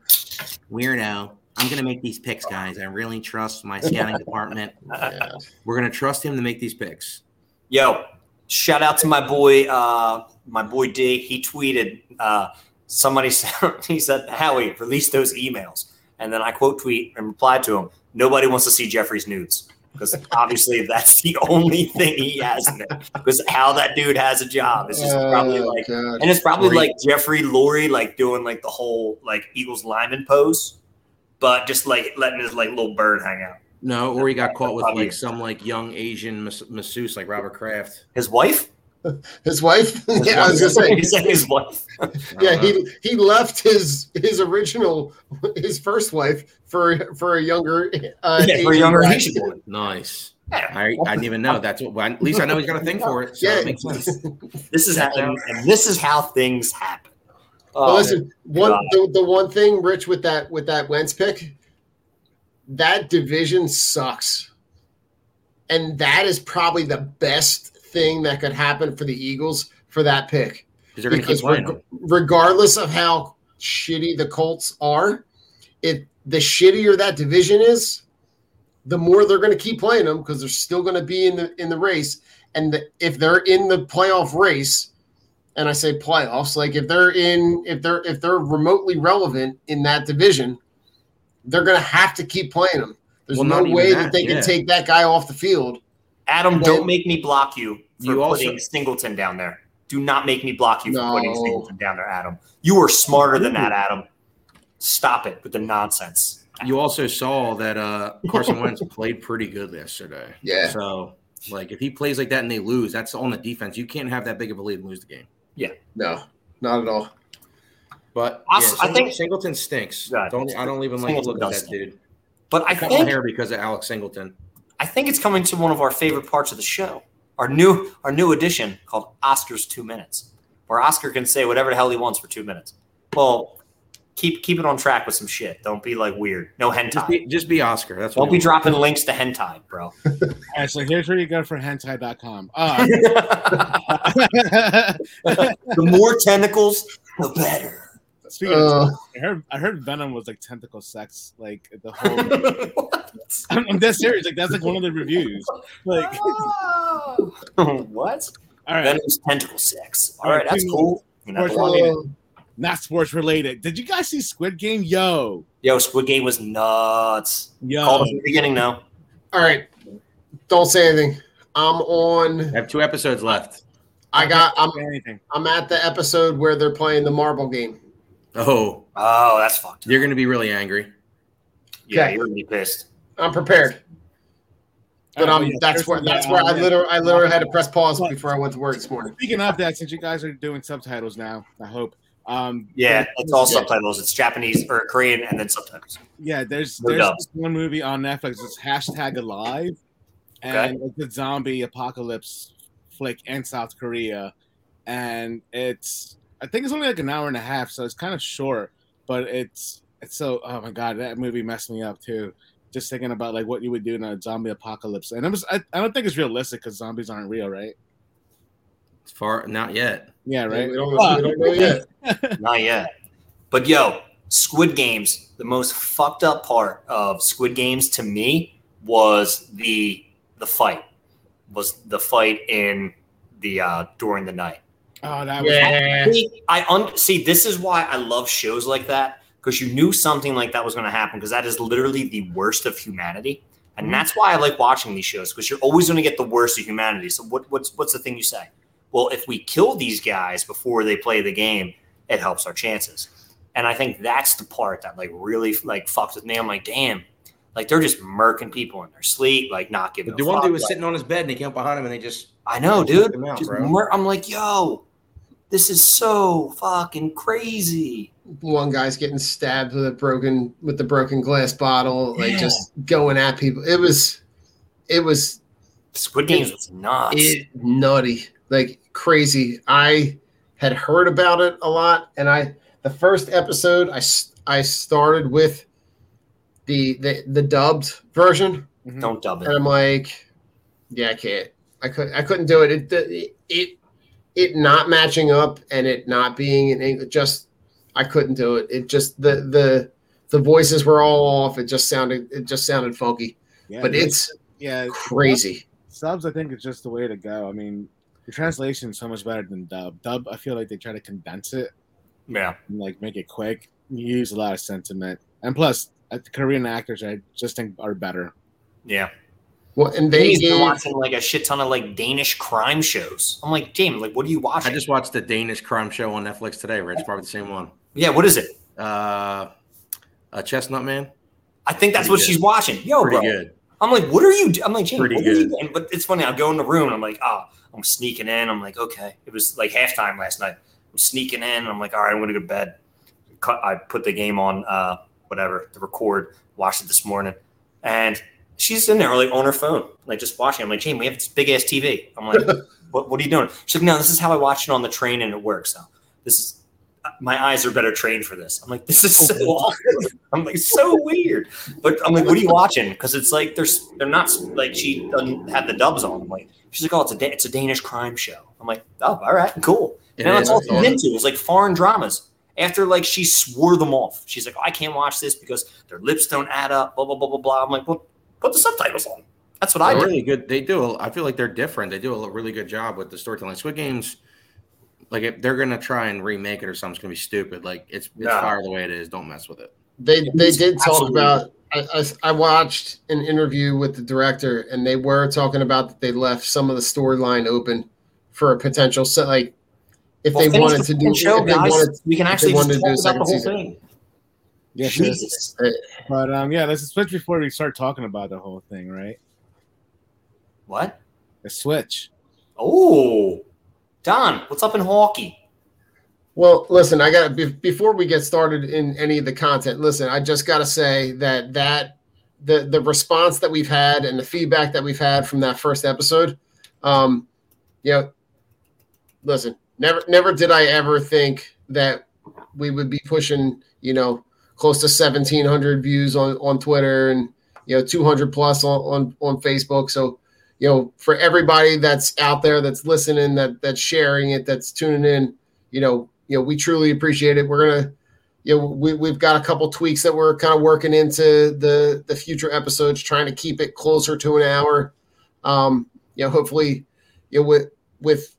weirdo. I'm gonna make these picks, guys. I really trust my scouting department. Yeah. We're gonna trust him to make these picks. Yo, shout out to my boy, uh, my boy D. He tweeted, uh, somebody said, he said, Howie, release those emails. And then I quote tweet and replied to him, nobody wants to see Jeffrey's nudes. Because obviously that's the only thing he has in it. Because how that dude has a job is just probably Oh, like God. and it's probably Great. like Jeffrey Lurie, like doing like the whole like Eagles lineman pose, but just like letting his like little bird hang out. No, or he got caught with Probably. like some like young Asian mas- masseuse like Robert Kraft. His wife? His wife. His yeah, I was wife? gonna say. He said his wife. Yeah, don't he he left his his original his first wife for for a younger uh, Yeah, for a younger guy. Asian woman. nice. Yeah. I, I didn't even know. That's what. Well, at least I know he's got a thing for it. So Yeah. it makes sense. This is how and, and this is how things happen. Well, Oh, listen, one the, the one thing, Rich, with that with that Wentz pick, that division sucks, and that is probably the best thing that could happen for the Eagles for that pick. Because they're going to keep Because playing reg- regardless of how shitty the Colts are, if the shittier that division is, the more they're going to keep playing them because they're still going to be in the in the race. And the, if they're in the playoff race, and I say playoffs, like if they're in if they're if they're remotely relevant in that division, they're going to have to keep playing them. There's Well, no way that, that, they yeah. can take that guy off the field. Adam, Well- don't make me block you for You also- putting Singleton down there. Do not make me block you for No. putting Singleton down there, Adam. You are smarter than that, Adam. Stop it with the nonsense. You also saw that uh, Carson Wentz played pretty good yesterday. Yeah. So, like, if he plays like that and they lose, that's on the defense. You can't have that big of a lead and lose the game. Yeah. No, not at all. But I yeah, s- I Singleton, think- Singleton stinks. Yeah. Don't I don't even like Singleton looking at that stink. dude. But I I cut my hair because of Alex Singleton. I think it's coming to one of our favorite parts of the show. Our new our new edition called Oscar's Two Minutes, where Oscar can say whatever the hell he wants for two minutes. Well, keep keep it on track with some shit. Don't be like weird. No Just hentai. be, just be Oscar. That's what Don't be we want. dropping links to hentai, bro. All right, so here's where you go for hentai.com. Uh, the more tentacles, the better. Speaking of, Uh, I heard I heard Venom was like tentacle sex, like the whole. I'm, I'm dead serious. Like that's like one of the reviews. Like, what? all right, Venom's tentacle sex. All All right, right, that's cool. Sports well, related. not sports related. Did you guys see Squid Game? Yo, yo, Squid Game was nuts. yo. Called it from the beginning, now. all right. Don't say anything. I'm on. I have two episodes left. I got. I'm. I'm at the episode where they're playing the marble game. Oh, Oh, that's fucked. you're going to be really angry. Yeah, Okay. you're gonna be pissed. I'm prepared, but All I'm. yeah, that's first where. That's where I literally. I literally had to press pause before I went to work this morning. Speaking of that, since you guys are doing subtitles now, I hope. Um, Yeah, it's all Yeah. subtitles. It's Japanese or Korean and then subtitles. Yeah, there's No there's dubs. this one movie on Netflix. It's hashtag Alive, and it's a zombie apocalypse flick in South Korea, and it's I think it's only like an hour and a half, so it's kind of short, but it's it's so oh my god, that movie messed me up too. Just thinking about like what you would do in a zombie apocalypse, and it was I, I don't think it's realistic because zombies aren't real, right? It's far, not yet. Yeah, right. We don't, we don't know yet. Not yet. But yo, Squid Games, the most fucked up part of Squid Games to me was the the fight. Was the fight in the uh during the night. Oh, that was Yeah. I un- see. This is why I love shows like that because you knew something like that was going to happen because that is literally the worst of humanity, and Mhm. that's why I like watching these shows because you're always going to get the worst of humanity. So what, what's what's the thing you say? Well, if we kill these guys before they play the game, it helps our chances. And I think that's the part that like really like fucked with me. I'm like, damn, like they're just murking people in their sleep, like not giving. The a one fuck. dude was Like, sitting on his bed and they came up behind him and they just I know, dude. out, Just bro. mur- I'm like, yo, this is so fucking crazy. One guy's getting stabbed with a broken with the broken glass bottle, like just going at people. It was, it was Squid Games was nuts. it nutty, like crazy. I had heard about it a lot, and I the first episode I I started with the the the dubbed version, Mhm. Don't dub it. and. I'm like, yeah, I can't. I could I couldn't do it. It it it, it not matching up and it not being in English, just I couldn't do it. It just the the the voices were all off. It just sounded it just sounded funky. Yeah, but it's yeah crazy. Subs, I think, is just the way to go. I mean, the translation is so much better than dub. Dub, I feel like they try to condense it Yeah. and like make it quick. You use a lot of sentiment, and plus, uh, the Korean actors I just think are better. Yeah. Well, and they He's been gave, watching like a shit ton of like Danish crime shows. I'm like, James, like, what are you watching? I just watched the Danish crime show on Netflix today, Rich. Probably the same one. yeah, what is it? Uh, a Chestnut Man. I think that's Pretty what good. she's watching. Yo, Pretty bro. good. I'm like, what are you? do-" I'm like, James, Pretty what are you good. doing? But it's funny. I go in the room and I'm like, ah, I'm sneaking in. I'm like, okay. It was like halftime last night. I'm sneaking in. And I'm like, all right, I'm gonna go to bed. Cut. I put the game on, uh, whatever, the record. Watched it this morning, and she's in there like on her phone, like just watching. I'm like, Jane, we have this big ass TV. I'm like, what? What are you doing? She's like, no, this is how I watch it on the train and it works. So this is. My eyes are better trained for this. I'm like, this is so awkward. I'm like, so weird. But I'm like, what are you watching? Because it's like there's they're not like she doesn't have the dubs on. I'm like, she's like, oh, it's a Da- it's a Danish crime show. I'm like, oh, all right, cool. And that's is. all she's into. It's like foreign dramas. After like she swore them off. She's like, oh, I can't watch this because their lips don't add up. Blah blah blah blah blah. I'm like, well, put the subtitles on. That's what I They're do. really good. They do. a- I feel like they're different. They do a really good job with the storytelling. Squid Games, like if they're gonna try and remake it or something, it's gonna be stupid. Like it's it's No. fire the way it is. Don't mess with it. they they did talk about. I, I, I watched an interview with the director, and they were talking about that they left some of the storyline open for a potential set. Like if Well, they wanted to do, show, if they guys. wanted, we can actually just do talk about the whole second thing. Yeah, sure. Jesus. But um, yeah, let's switch before we start talking about the whole thing, right? What? The switch. Oh, Don, what's up in hockey? Well, listen, I got be, before we get started in any of the content. Listen, I just got to say that that the the response that we've had and the feedback that we've had from that first episode, um, you know, listen, never never did I ever think that we would be pushing, you know, close to seventeen hundred views on on Twitter and you know two hundred plus on, on on Facebook. So you know, for everybody that's out there that's listening, that that's sharing it, that's tuning in, you know, you know, we truly appreciate it. We're gonna, you know, we we've got a couple tweaks that we're kind of working into the the future episodes, trying to keep it closer to an hour. Um, you know, hopefully, you know, with with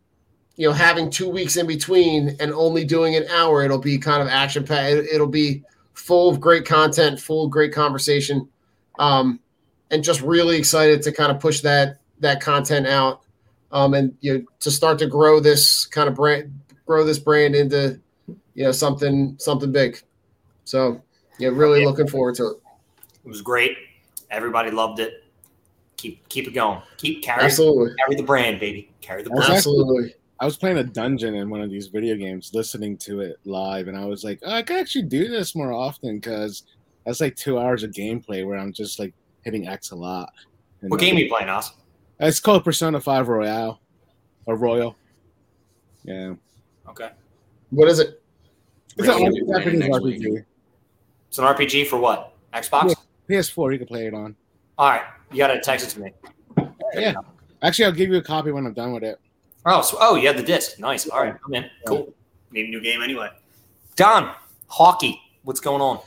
you know having two weeks in between and only doing an hour, it'll be kind of action packed. It'll be full of great content, full of great conversation, um, and just really excited to kind of push that that content out, um, and you know to start to grow this kind of brand, grow this brand into you know something something big. So yeah, really looking forward to it. It was great. Everybody loved it. Keep keep it going. Keep carry Absolutely, carry the brand, baby. Carry the brand. absolutely. I was playing a dungeon in one of these video games, listening to it live, and I was like, oh, I could actually do this more often because that's like two hours of gameplay where I'm just like hitting X a lot. And, What game are you playing, Us? It's called Persona Five Royale, or Royal. Yeah, Okay. What is it? it's an gonna be playing Japanese next week. RPG. It's an RPG for what? Xbox? PS4, you can play it on. All right. You gotta text it to me. Yeah, actually, I'll give you a copy when I'm done with it. Oh, so, oh, you have the disc. Nice. All right, I'm in. Cool. Need a new game anyway. Don, hockey. What's going on?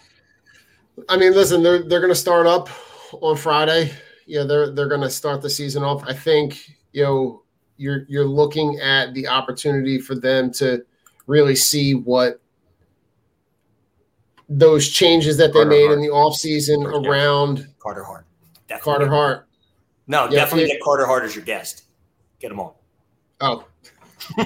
I mean, listen, they're they're going to start up on Friday. Yeah, they're they're going to start the season off. I think you know you're you're looking at the opportunity for them to really see what those changes that they Carter made Hart. in the offseason First, yeah. around Carter Hart. Definitely. Carter Hart. No, Yeah, definitely get Carter Hart as your guest. Get him on. Oh,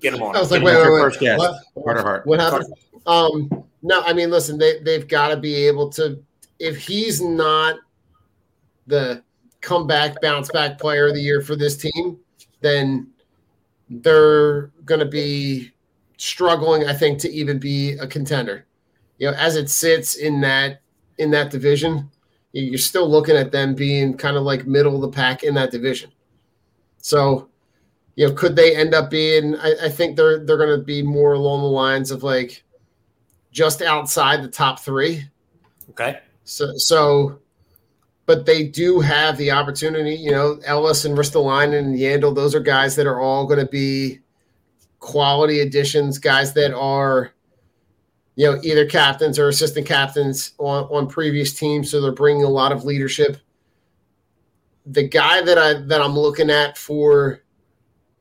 Get him on. I was like, wait, wait, wait. first guess. What? Carter Hart. What happened? Um, no, I mean, listen, they they've got to be able to. If he's not the comeback, bounce back player of the year for this team, then they're going to be struggling. I think to even be a contender. You know, as it sits in that in that division, you're still looking at them being kind of like middle of the pack in that division. So, you know, could they end up being? I, I think they're they're going to be more along the lines of like just outside the top three. Okay. So so, but they do have the opportunity. You know, Ellis and Ristolainen and Yandle; those are guys that are all going to be quality additions, guys that are, you know, either captains or assistant captains on, on previous teams. So they're bringing a lot of leadership. The guy that I that I'm looking at for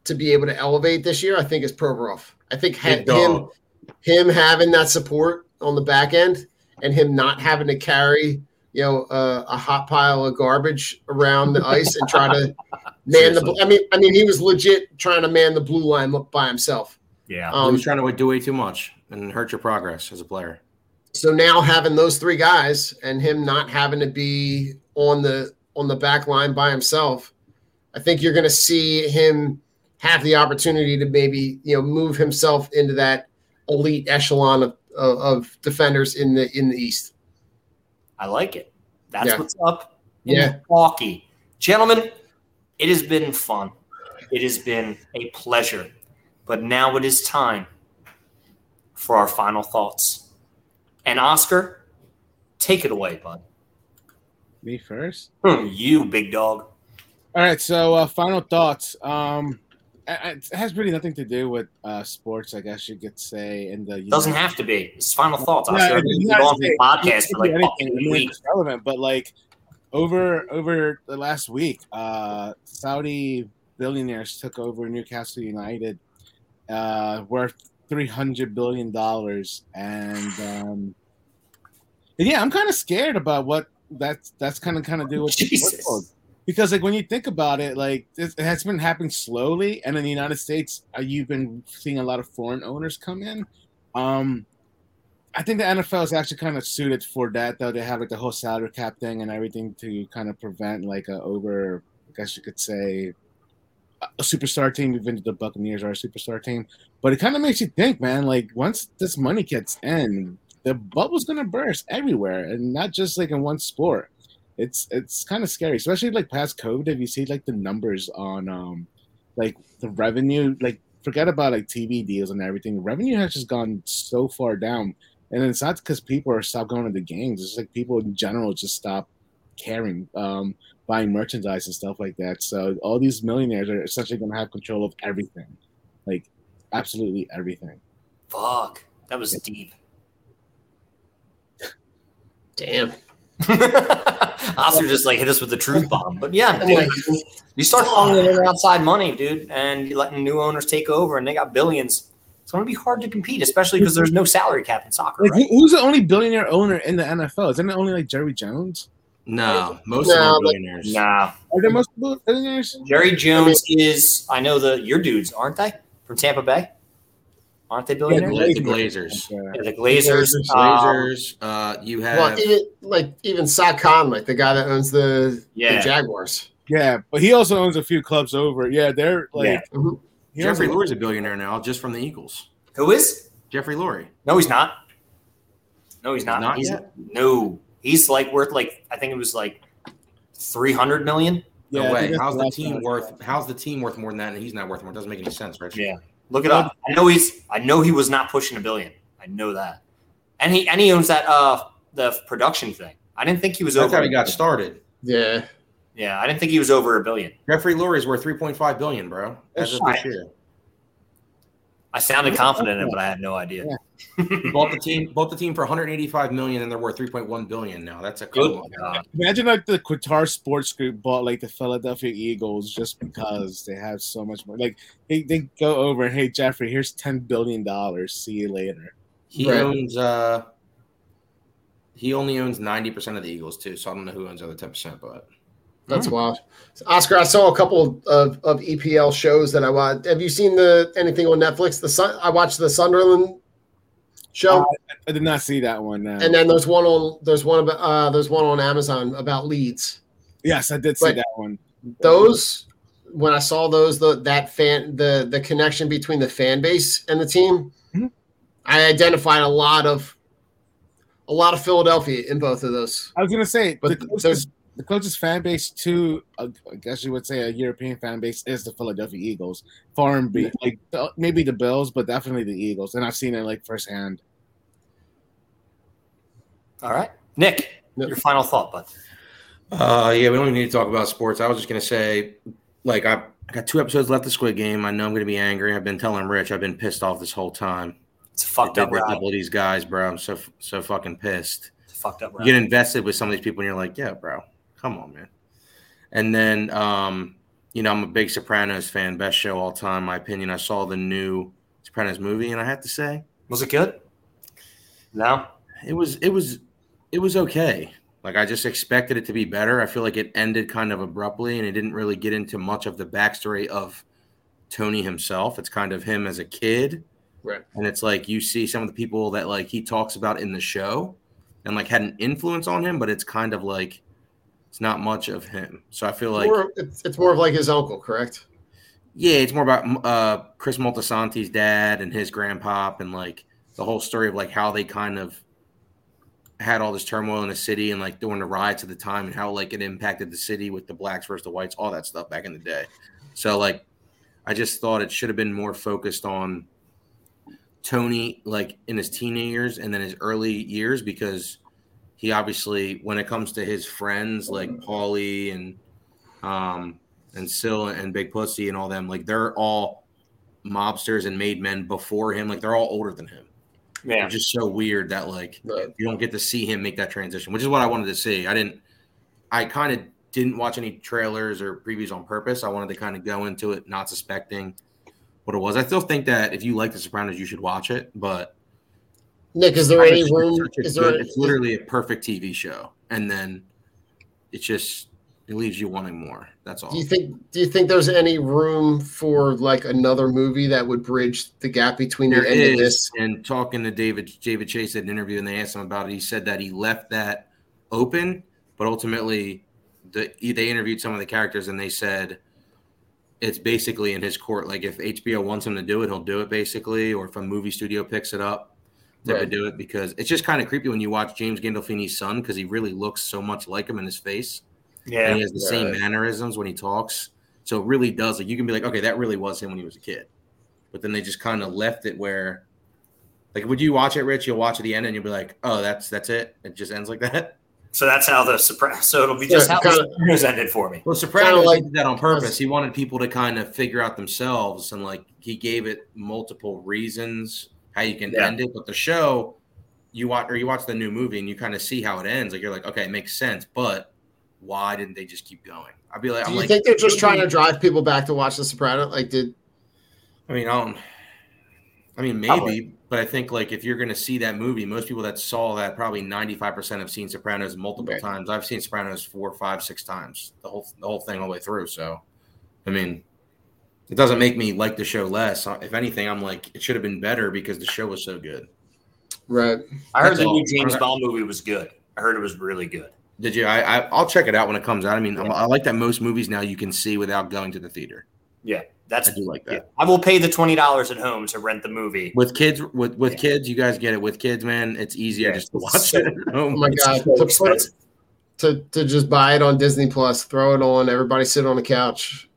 to be able to elevate this year, I think is Provorov. I think ha- him him having that support on the back end and him not having to carry you know uh, a hot pile of garbage around the ice and try to man the. I mean, I mean, he was legit trying to man the blue line by himself. Yeah, um, he was trying to do way too much and hurt your progress as a player. So now having those three guys and him not having to be on the on the back line by himself, I think you're going to see him have the opportunity to maybe you know move himself into that elite echelon of, of, of defenders in the in the East. I like it. That's yeah. what's up in yeah. Milwaukee. Gentlemen, it has been fun. It has been a pleasure. But now it is time for our final thoughts. And Oscar, take it away, bud. Me first? Hmm, you, big dog. All right, so uh, final thoughts. Um, it has really nothing to do with uh, sports, I guess you could say. In the doesn't have to be. It's final thoughts. Yeah, I've been on the podcast for like anything, weeks. relevant, but like over over the last week, uh, Saudi billionaires took over Newcastle United, uh, worth three hundred billion dollars, and um, yeah, I'm kind of scared about what that's that's kind of kind of do with football because like when you think about it, like it has been happening slowly, and in the United States, uh, you've been seeing a lot of foreign owners come in. Um, I think the NFL is actually kind of suited for that, though. They have like the whole salary cap thing and everything to kind of prevent like a over, I guess you could say, a superstar team. Even the Buccaneers are a superstar team, but it kind of makes you think, man. Like once this money gets in, the bubble's gonna burst everywhere, and not just like in one sport it's it's kind of scary, especially like past COVID. If you see like the numbers on um like the revenue, like forget about like TV deals and everything. Revenue has just gone so far down, and it's not because people are stop going to the games. It's like people in general just stop caring, um, buying merchandise and stuff like that. So all these millionaires are essentially going to have control of everything, like absolutely everything. Fuck, that was deep. Damn. Oscar just like hit us with the truth bomb. But yeah, dude, you start calling in outside money, dude, and you're letting new owners take over and they got billions. It's going to be hard to compete, especially because there's no salary cap in soccer. Like, right? Who's the only billionaire owner in the NFL? Isn't it only like Jerry Jones? No, most no, of them billionaires. Nah. Are there most billionaires? Jerry Jones I mean, is, I know the your dudes, aren't they? From Tampa Bay? Aren't they billionaires? Yeah, the Glazers. Yeah, the Glazers. Glazers. Um, uh, you have well, even, like even Shad Khan, like the guy that owns the, yeah. the Jaguars. Yeah, but he also owns a few clubs over. Yeah, they're like yeah. mm-hmm. Jeffrey Lurie's a billionaire now, just from the Eagles. Who is Jeffrey Lurie? No, he's not. No, he's not. Not he's, yet. No, he's like worth like I think it was like three hundred million. No yeah, way. How's the team worth? How's the team worth more than that? And he's not worth more. It doesn't make any sense, right? Yeah. Look it up. I know he's. I know he was not pushing a billion. I know that. And he and he owns that uh the production thing. I didn't think he was over. That's over. how he got started. Yeah. Yeah, I didn't think he was over a billion. Jeffrey Lurie's worth three point five billion, bro. As of this year. I sounded confident in it, but I had no idea. Yeah. bought the team, bought the team for 185 million, and they're worth 3.1 billion now. That's a good. One. Imagine like the Qatar Sports Group bought like the Philadelphia Eagles just because they have so much more. Like they, they go over, hey Jeffrey, here's 10 billion dollars. See you later. He right. owns. uh He only owns 90 percent of the Eagles too, so I don't know who owns the other 10 percent, but. That's mm. wild. Oscar, I saw a couple of, of EPL shows that I watched. Have you seen the anything on Netflix? The Sun, I watched the Sunderland show. Uh, I did not see that one. And then there's one on there's one about uh, there's one on Amazon about Leeds. Yes, I did see but that one. Those when I saw those the that fan the the connection between the fan base and the team, mm-hmm. I identified a lot of a lot of Philadelphia in both of those. I was gonna say, but the the closest fan base to, uh, I guess you would say, a European fan base is the Philadelphia Eagles. Foreign, be like maybe the Bills, but definitely the Eagles, and I've seen it like firsthand. All right, Nick, yep. your final thought, bud. Uh, yeah, we don't even need to talk about sports. I was just gonna say, like, I, I got two episodes left of the Squid Game. I know I'm gonna be angry. I've been telling Rich I've been pissed off this whole time. It's a fucked I up did with a route. couple of these guys, bro. I'm so so fucking pissed. It's fucked up You get invested with some of these people, and you're like, yeah, bro, come on, man. And then, um, you know, I'm a big Sopranos fan. Best show all time, my opinion. I saw the new Sopranos movie, and I have to say, Was it good? No. it was it was it was okay. Like I just expected it to be better. I feel like it ended kind of abruptly, and it didn't really get into much of the backstory of Tony himself. It's kind of him as a kid, Right. and it's like you see some of the people that like he talks about in the show, and like had an influence on him, but it's kind of like it's not much of him. So I feel like more, it's, it's more of like his uncle, correct? yeah, it's more about uh, Chris Moltisanti's dad and his grandpop, and like the whole story of like how they kind of had all this turmoil in the city and like during the riots at the time and how like it impacted the city with the blacks versus the whites, all that stuff back in the day. So like, I just thought it should have been more focused on Tony like in his teenage years and then his early years because he obviously when it comes to his friends like Paulie and um and Sil and Big Pussy and all them, like they're all mobsters and made men before him. Like they're all older than him. Yeah. It's just so weird that like Right. you don't get to see him make that transition, which is what I wanted to see. I didn't. I kind of didn't watch any trailers or previews on purpose. I wanted to kind of go into it not suspecting what it was. I still think that if you like The Sopranos, you should watch it. But Nick, is there any room? Is there? good- it's literally a perfect TV show, and then it just it leaves you wanting more. That's all. Do you think? Do you think there's any room for like another movie that would bridge the gap between There the end of this? and talking to David David Chase at an interview, and they asked him about it. He said that he left that open, but ultimately, the they interviewed some of the characters, and they said it's basically in his court. Like if HBO wants him to do it, he'll do it basically, or if a movie studio picks it up, they Right. would do it because it's just kind of creepy when you watch James Gandolfini's son because he really looks so much like him in his face, and Yeah. he has the same mannerisms when he talks. So it really does. Like you can be like, okay, that really was him when he was a kid, but then they just kind of left it where. Like, would you watch it, Rich? You'll watch at the end and you'll be like, "Oh, that's that's it. It just ends like that." So that's how the Sopranos. So it'll be just Yeah, how the Sopranos ended for me. Well, Sopranos like- did that on purpose. He wanted people to kind of figure out themselves, and like he gave it multiple reasons how you can Yeah. end it. But the show, you watch or you watch the new movie and you kind of see how it ends. Like you're like, okay, it makes sense, but why didn't they just keep going? I'd be like, Do I'm you like, think they're just trying to drive people back to watch The Sopranos? Like, did I mean, I don't. I mean, maybe, Probably. but I think like if you're going to see that movie, most people that saw that probably 95 percent have seen Sopranos multiple Right. times. I've seen Sopranos four, five, six times, the whole the whole thing all the way through. So, I mean, it doesn't make me like the show less. If anything, I'm like it should have been better because the show was so good. right? I heard That's the all. new James Okay. Bond movie was good. I heard it was really good. Did you? I, I I'll check it out when it comes out. I mean, I I like that most movies now you can see without going to the theater. Yeah, that's. I do like that. yeah. I will pay the twenty dollars at home to rent the movie. With kids, with with Yeah. kids, you guys get it. With kids, man, it's easier Yeah, just to watch so- it at oh home. Oh my It's god! so To, to to just buy it on Disney Plus, throw it on, everybody sit on the couch.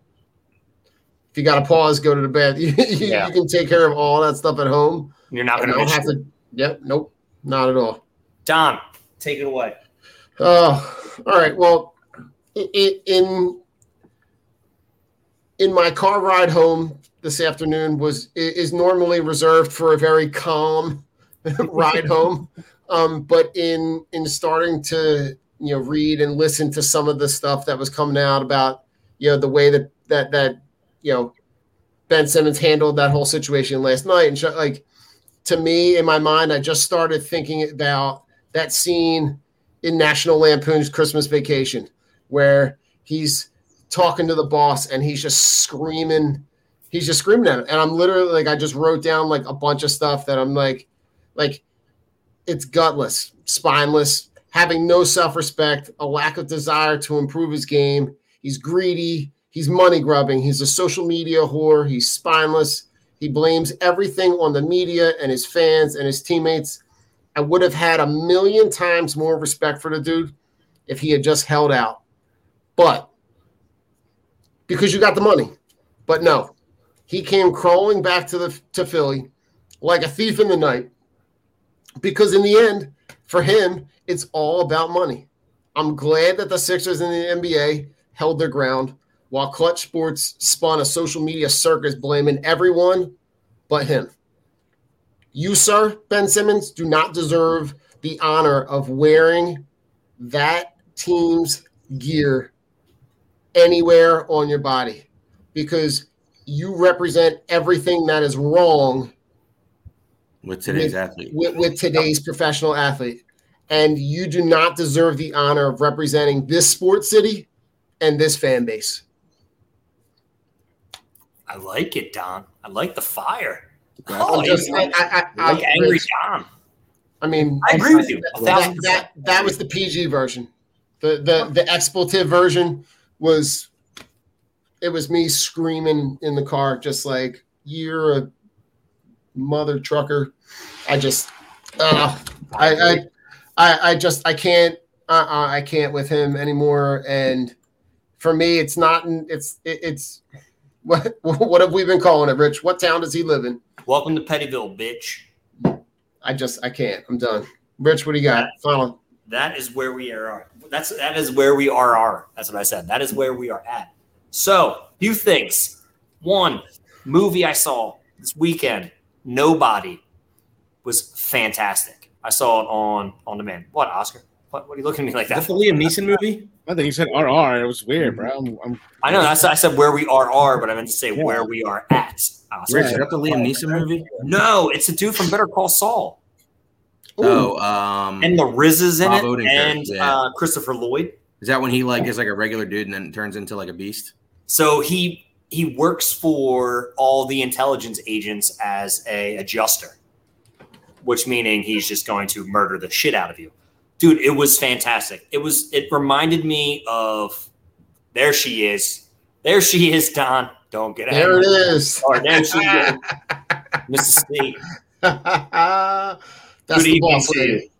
If you got to pause, go to the bed. You, you, Yeah. you can take care of all that stuff at home. You're not going to have to. Yep. Nope. Not at all. Don, take it away. Oh, all right. Well, i- i- in in my car ride home this afternoon was is normally reserved for a very calm ride home, um, but in in starting to you know read and listen to some of the stuff that was coming out about you know the way that that that you know Ben Simmons handled that whole situation last night and sh- like to me in my mind I just started thinking about that scene in National Lampoon's Christmas Vacation, where he's talking to the boss and he's just screaming, he's just screaming at him. And I'm literally like, I just wrote down like a bunch of stuff that I'm like, like it's gutless, spineless, having no self-respect, a lack of desire to improve his game. He's greedy, he's money grubbing, he's a social media whore, he's spineless. He blames everything on the media and his fans and his teammates. I would have had a million times more respect for the dude if he had just held out. But because you got the money. But no, he came crawling back to the to Philly like a thief in the night. Because in the end, for him, it's all about money. I'm glad that the Sixers in the NBA held their ground while Clutch Sports spun a social media circus blaming everyone but him. You, sir, Ben Simmons, do not deserve the honor of wearing that team's gear anywhere on your body because you represent everything that is wrong with today's with, athlete. With, with today's professional athlete. And you do not deserve the honor of representing this sports city and this fan base. I like it, Don. I like the fire. Oh, just, I, I, I, like angry Don. I mean, I agree with you. That, that, that was the PG version. The the the expletive version was it was me screaming in the car, just like you're a mother trucker. I just, uh, I, I, I, I just, I can't, uh, I can't with him anymore. And for me, it's not, it's, it, it's, what, what have we been calling it, Rich? What town does he live in? Welcome to Pettyville, bitch. I just, I can't. I'm done. Rich, what do you got? Final. That is where we are. That's that is where we are. Are that's what I said. That is where we are at. So, few things. One movie I saw this weekend, Nobody, was fantastic. I saw it on on demand. What Oscar? What, what are you looking at me like that? Is that the Liam Neeson movie? I think you said RR. It was weird, bro. I'm, I'm, I know. I said, I said where we are are, but I meant to say Yeah. where we are at. Oscar. Rich, is that the Liam Neeson movie? No, it's a dude from Better Call Saul, Oh, um, and the Riz is in Bob it, Odenkirk, and yeah. uh, Christopher Lloyd. is that when he like is like a regular dude and then turns into like a beast? So he he works for all the intelligence agents as a adjuster, which meaning he's just going to murder the shit out of you. Dude, it was fantastic. It was it reminded me of there she is. There she is, Don. Don't get There it Or there she is. Mississippi. That's Good the boss to lady.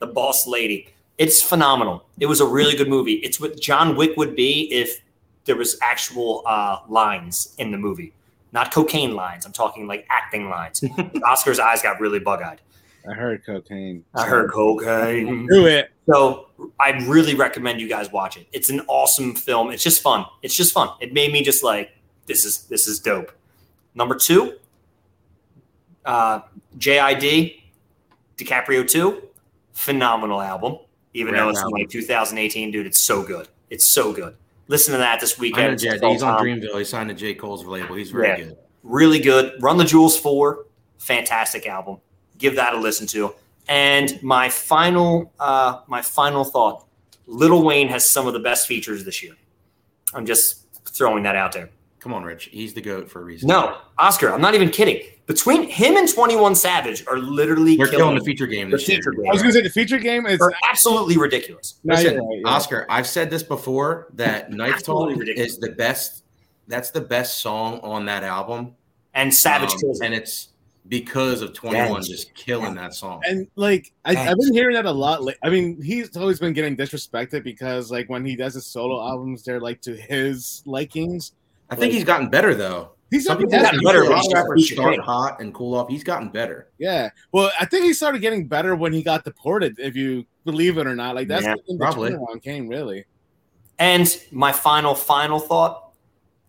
The boss lady. It's phenomenal. It was a really good movie. It's what John Wick would be if there was actual uh, lines in the movie, not cocaine lines. I'm talking like acting lines. Oscar's eyes got really bug-eyed. I heard cocaine. I heard cocaine. Do it. So I really recommend you guys watch it. It's an awesome film. It's just fun. It's just fun. It made me just like this is this is dope. Number two, uh, JID, DiCaprio two, phenomenal album. Even though it's album. like 2018, dude, it's so good. It's so good. Listen to that this weekend. He's on. Dreamville. He signed to J. Cole's label. He's very Yeah. good. really good. Run the Jewels 4, fantastic album. Give that a listen to. And my final uh, my final thought, Lil Wayne has some of the best features this year. I'm just throwing that out there. Come on, Rich. He's the goat for a reason. No, Oscar, I'm not even kidding. Between him and 21 Savage are literally They're killing killing the feature game the this year. feature I was gonna say the feature game is. Are absolutely ridiculous. No, Listen, you're yeah. Oscar, I've said this before that Knife Absolutely Talk is the best. That's the best song on that album. And Savage Um, kills it. and it's because of 21 Yes. just killing that song. And like I, Thanks. I've been hearing that a lot. Like, I mean, he's always been getting disrespected because like when he does his solo albums, they're like to his likings. I think he's gotten better though. He's Some people gotten better, a but lot he's of rappers start king. hot and cool off. He's gotten better. Yeah. Well, I think he started getting better when he got deported. If you believe it or not, like that's Yeah, when the probably. turnaround came. Really. And my final, final thought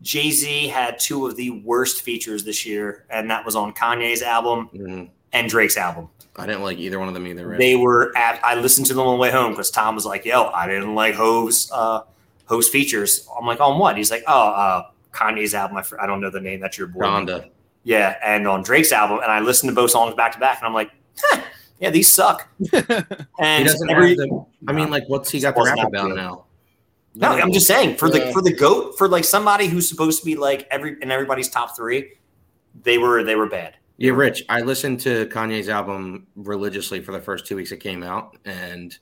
Jay Z had two of the worst features this year, and that was on Kanye's album Mhm. and Drake's album. I didn't like either one of them either. Rich. They were at, I listened to them on the way home because Tom was like, yo, I didn't like Hove's, uh, Hove's features. I'm like, on what? He's like, oh, uh, Kanye's album. I, fr- I don't know the name. That's your boy. Donda. Yeah. And on Drake's album. And I listened to both songs back to back, and I'm like, huh, yeah, these suck. He And doesn't every, have the. I mean, like, what's he got to rap that about good. now? No, I'm just saying for the for the goat for like somebody who's supposed to be like every in everybody's top three, they were they were bad. Yeah, Rich. I listened to Kanye's album religiously for the first two weeks it came out, and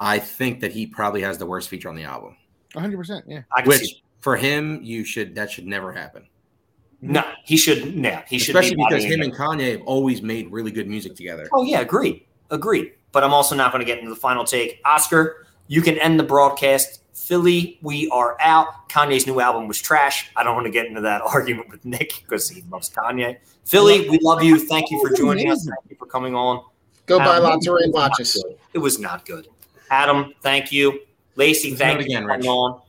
I think that he probably has the worst feature on the album. 100. percent Yeah. I can Which see, for him, you should that should never happen. Mm-hmm. no, he should yeah he should Especially be because him and Kanye have always made really good music together. Oh yeah, agreed, agreed. But I'm also not going to get into the final take. Oscar, you can end the broadcast. Philly, we are out. Kanye's new album was trash. I don't want to get into that argument with Nick because he loves Kanye. Philly, we love you. Thank you for joining us. Thank you for coming on. Go buy lots of Terrain watches. It was not good. Adam, thank you. Lacey, Let's thank you again, for coming Rich. on.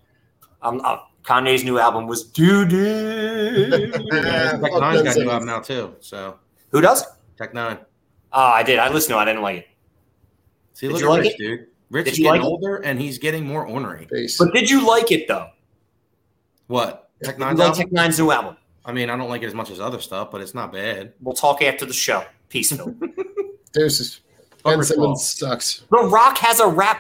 Um, uh, Kanye's new album was doo doo. Yeah, Tech fuck Nine's Ben got a new album now too. So Who does? Tech Nine. Oh, I did. I listened to it. I didn't like it. See, Did look you at like Rich, it? dude. Rich Did is getting like it? older and he's getting more ornery. Base. But did you like it though? What? Tech Did you Nine's like? Tech N9ne's new album? I mean, I don't like it as much as other stuff, but it's not bad. We'll talk after the show. Peace, Phil. Deuces. Fuck Ben Rich Simmons sucks. the Rock has a rap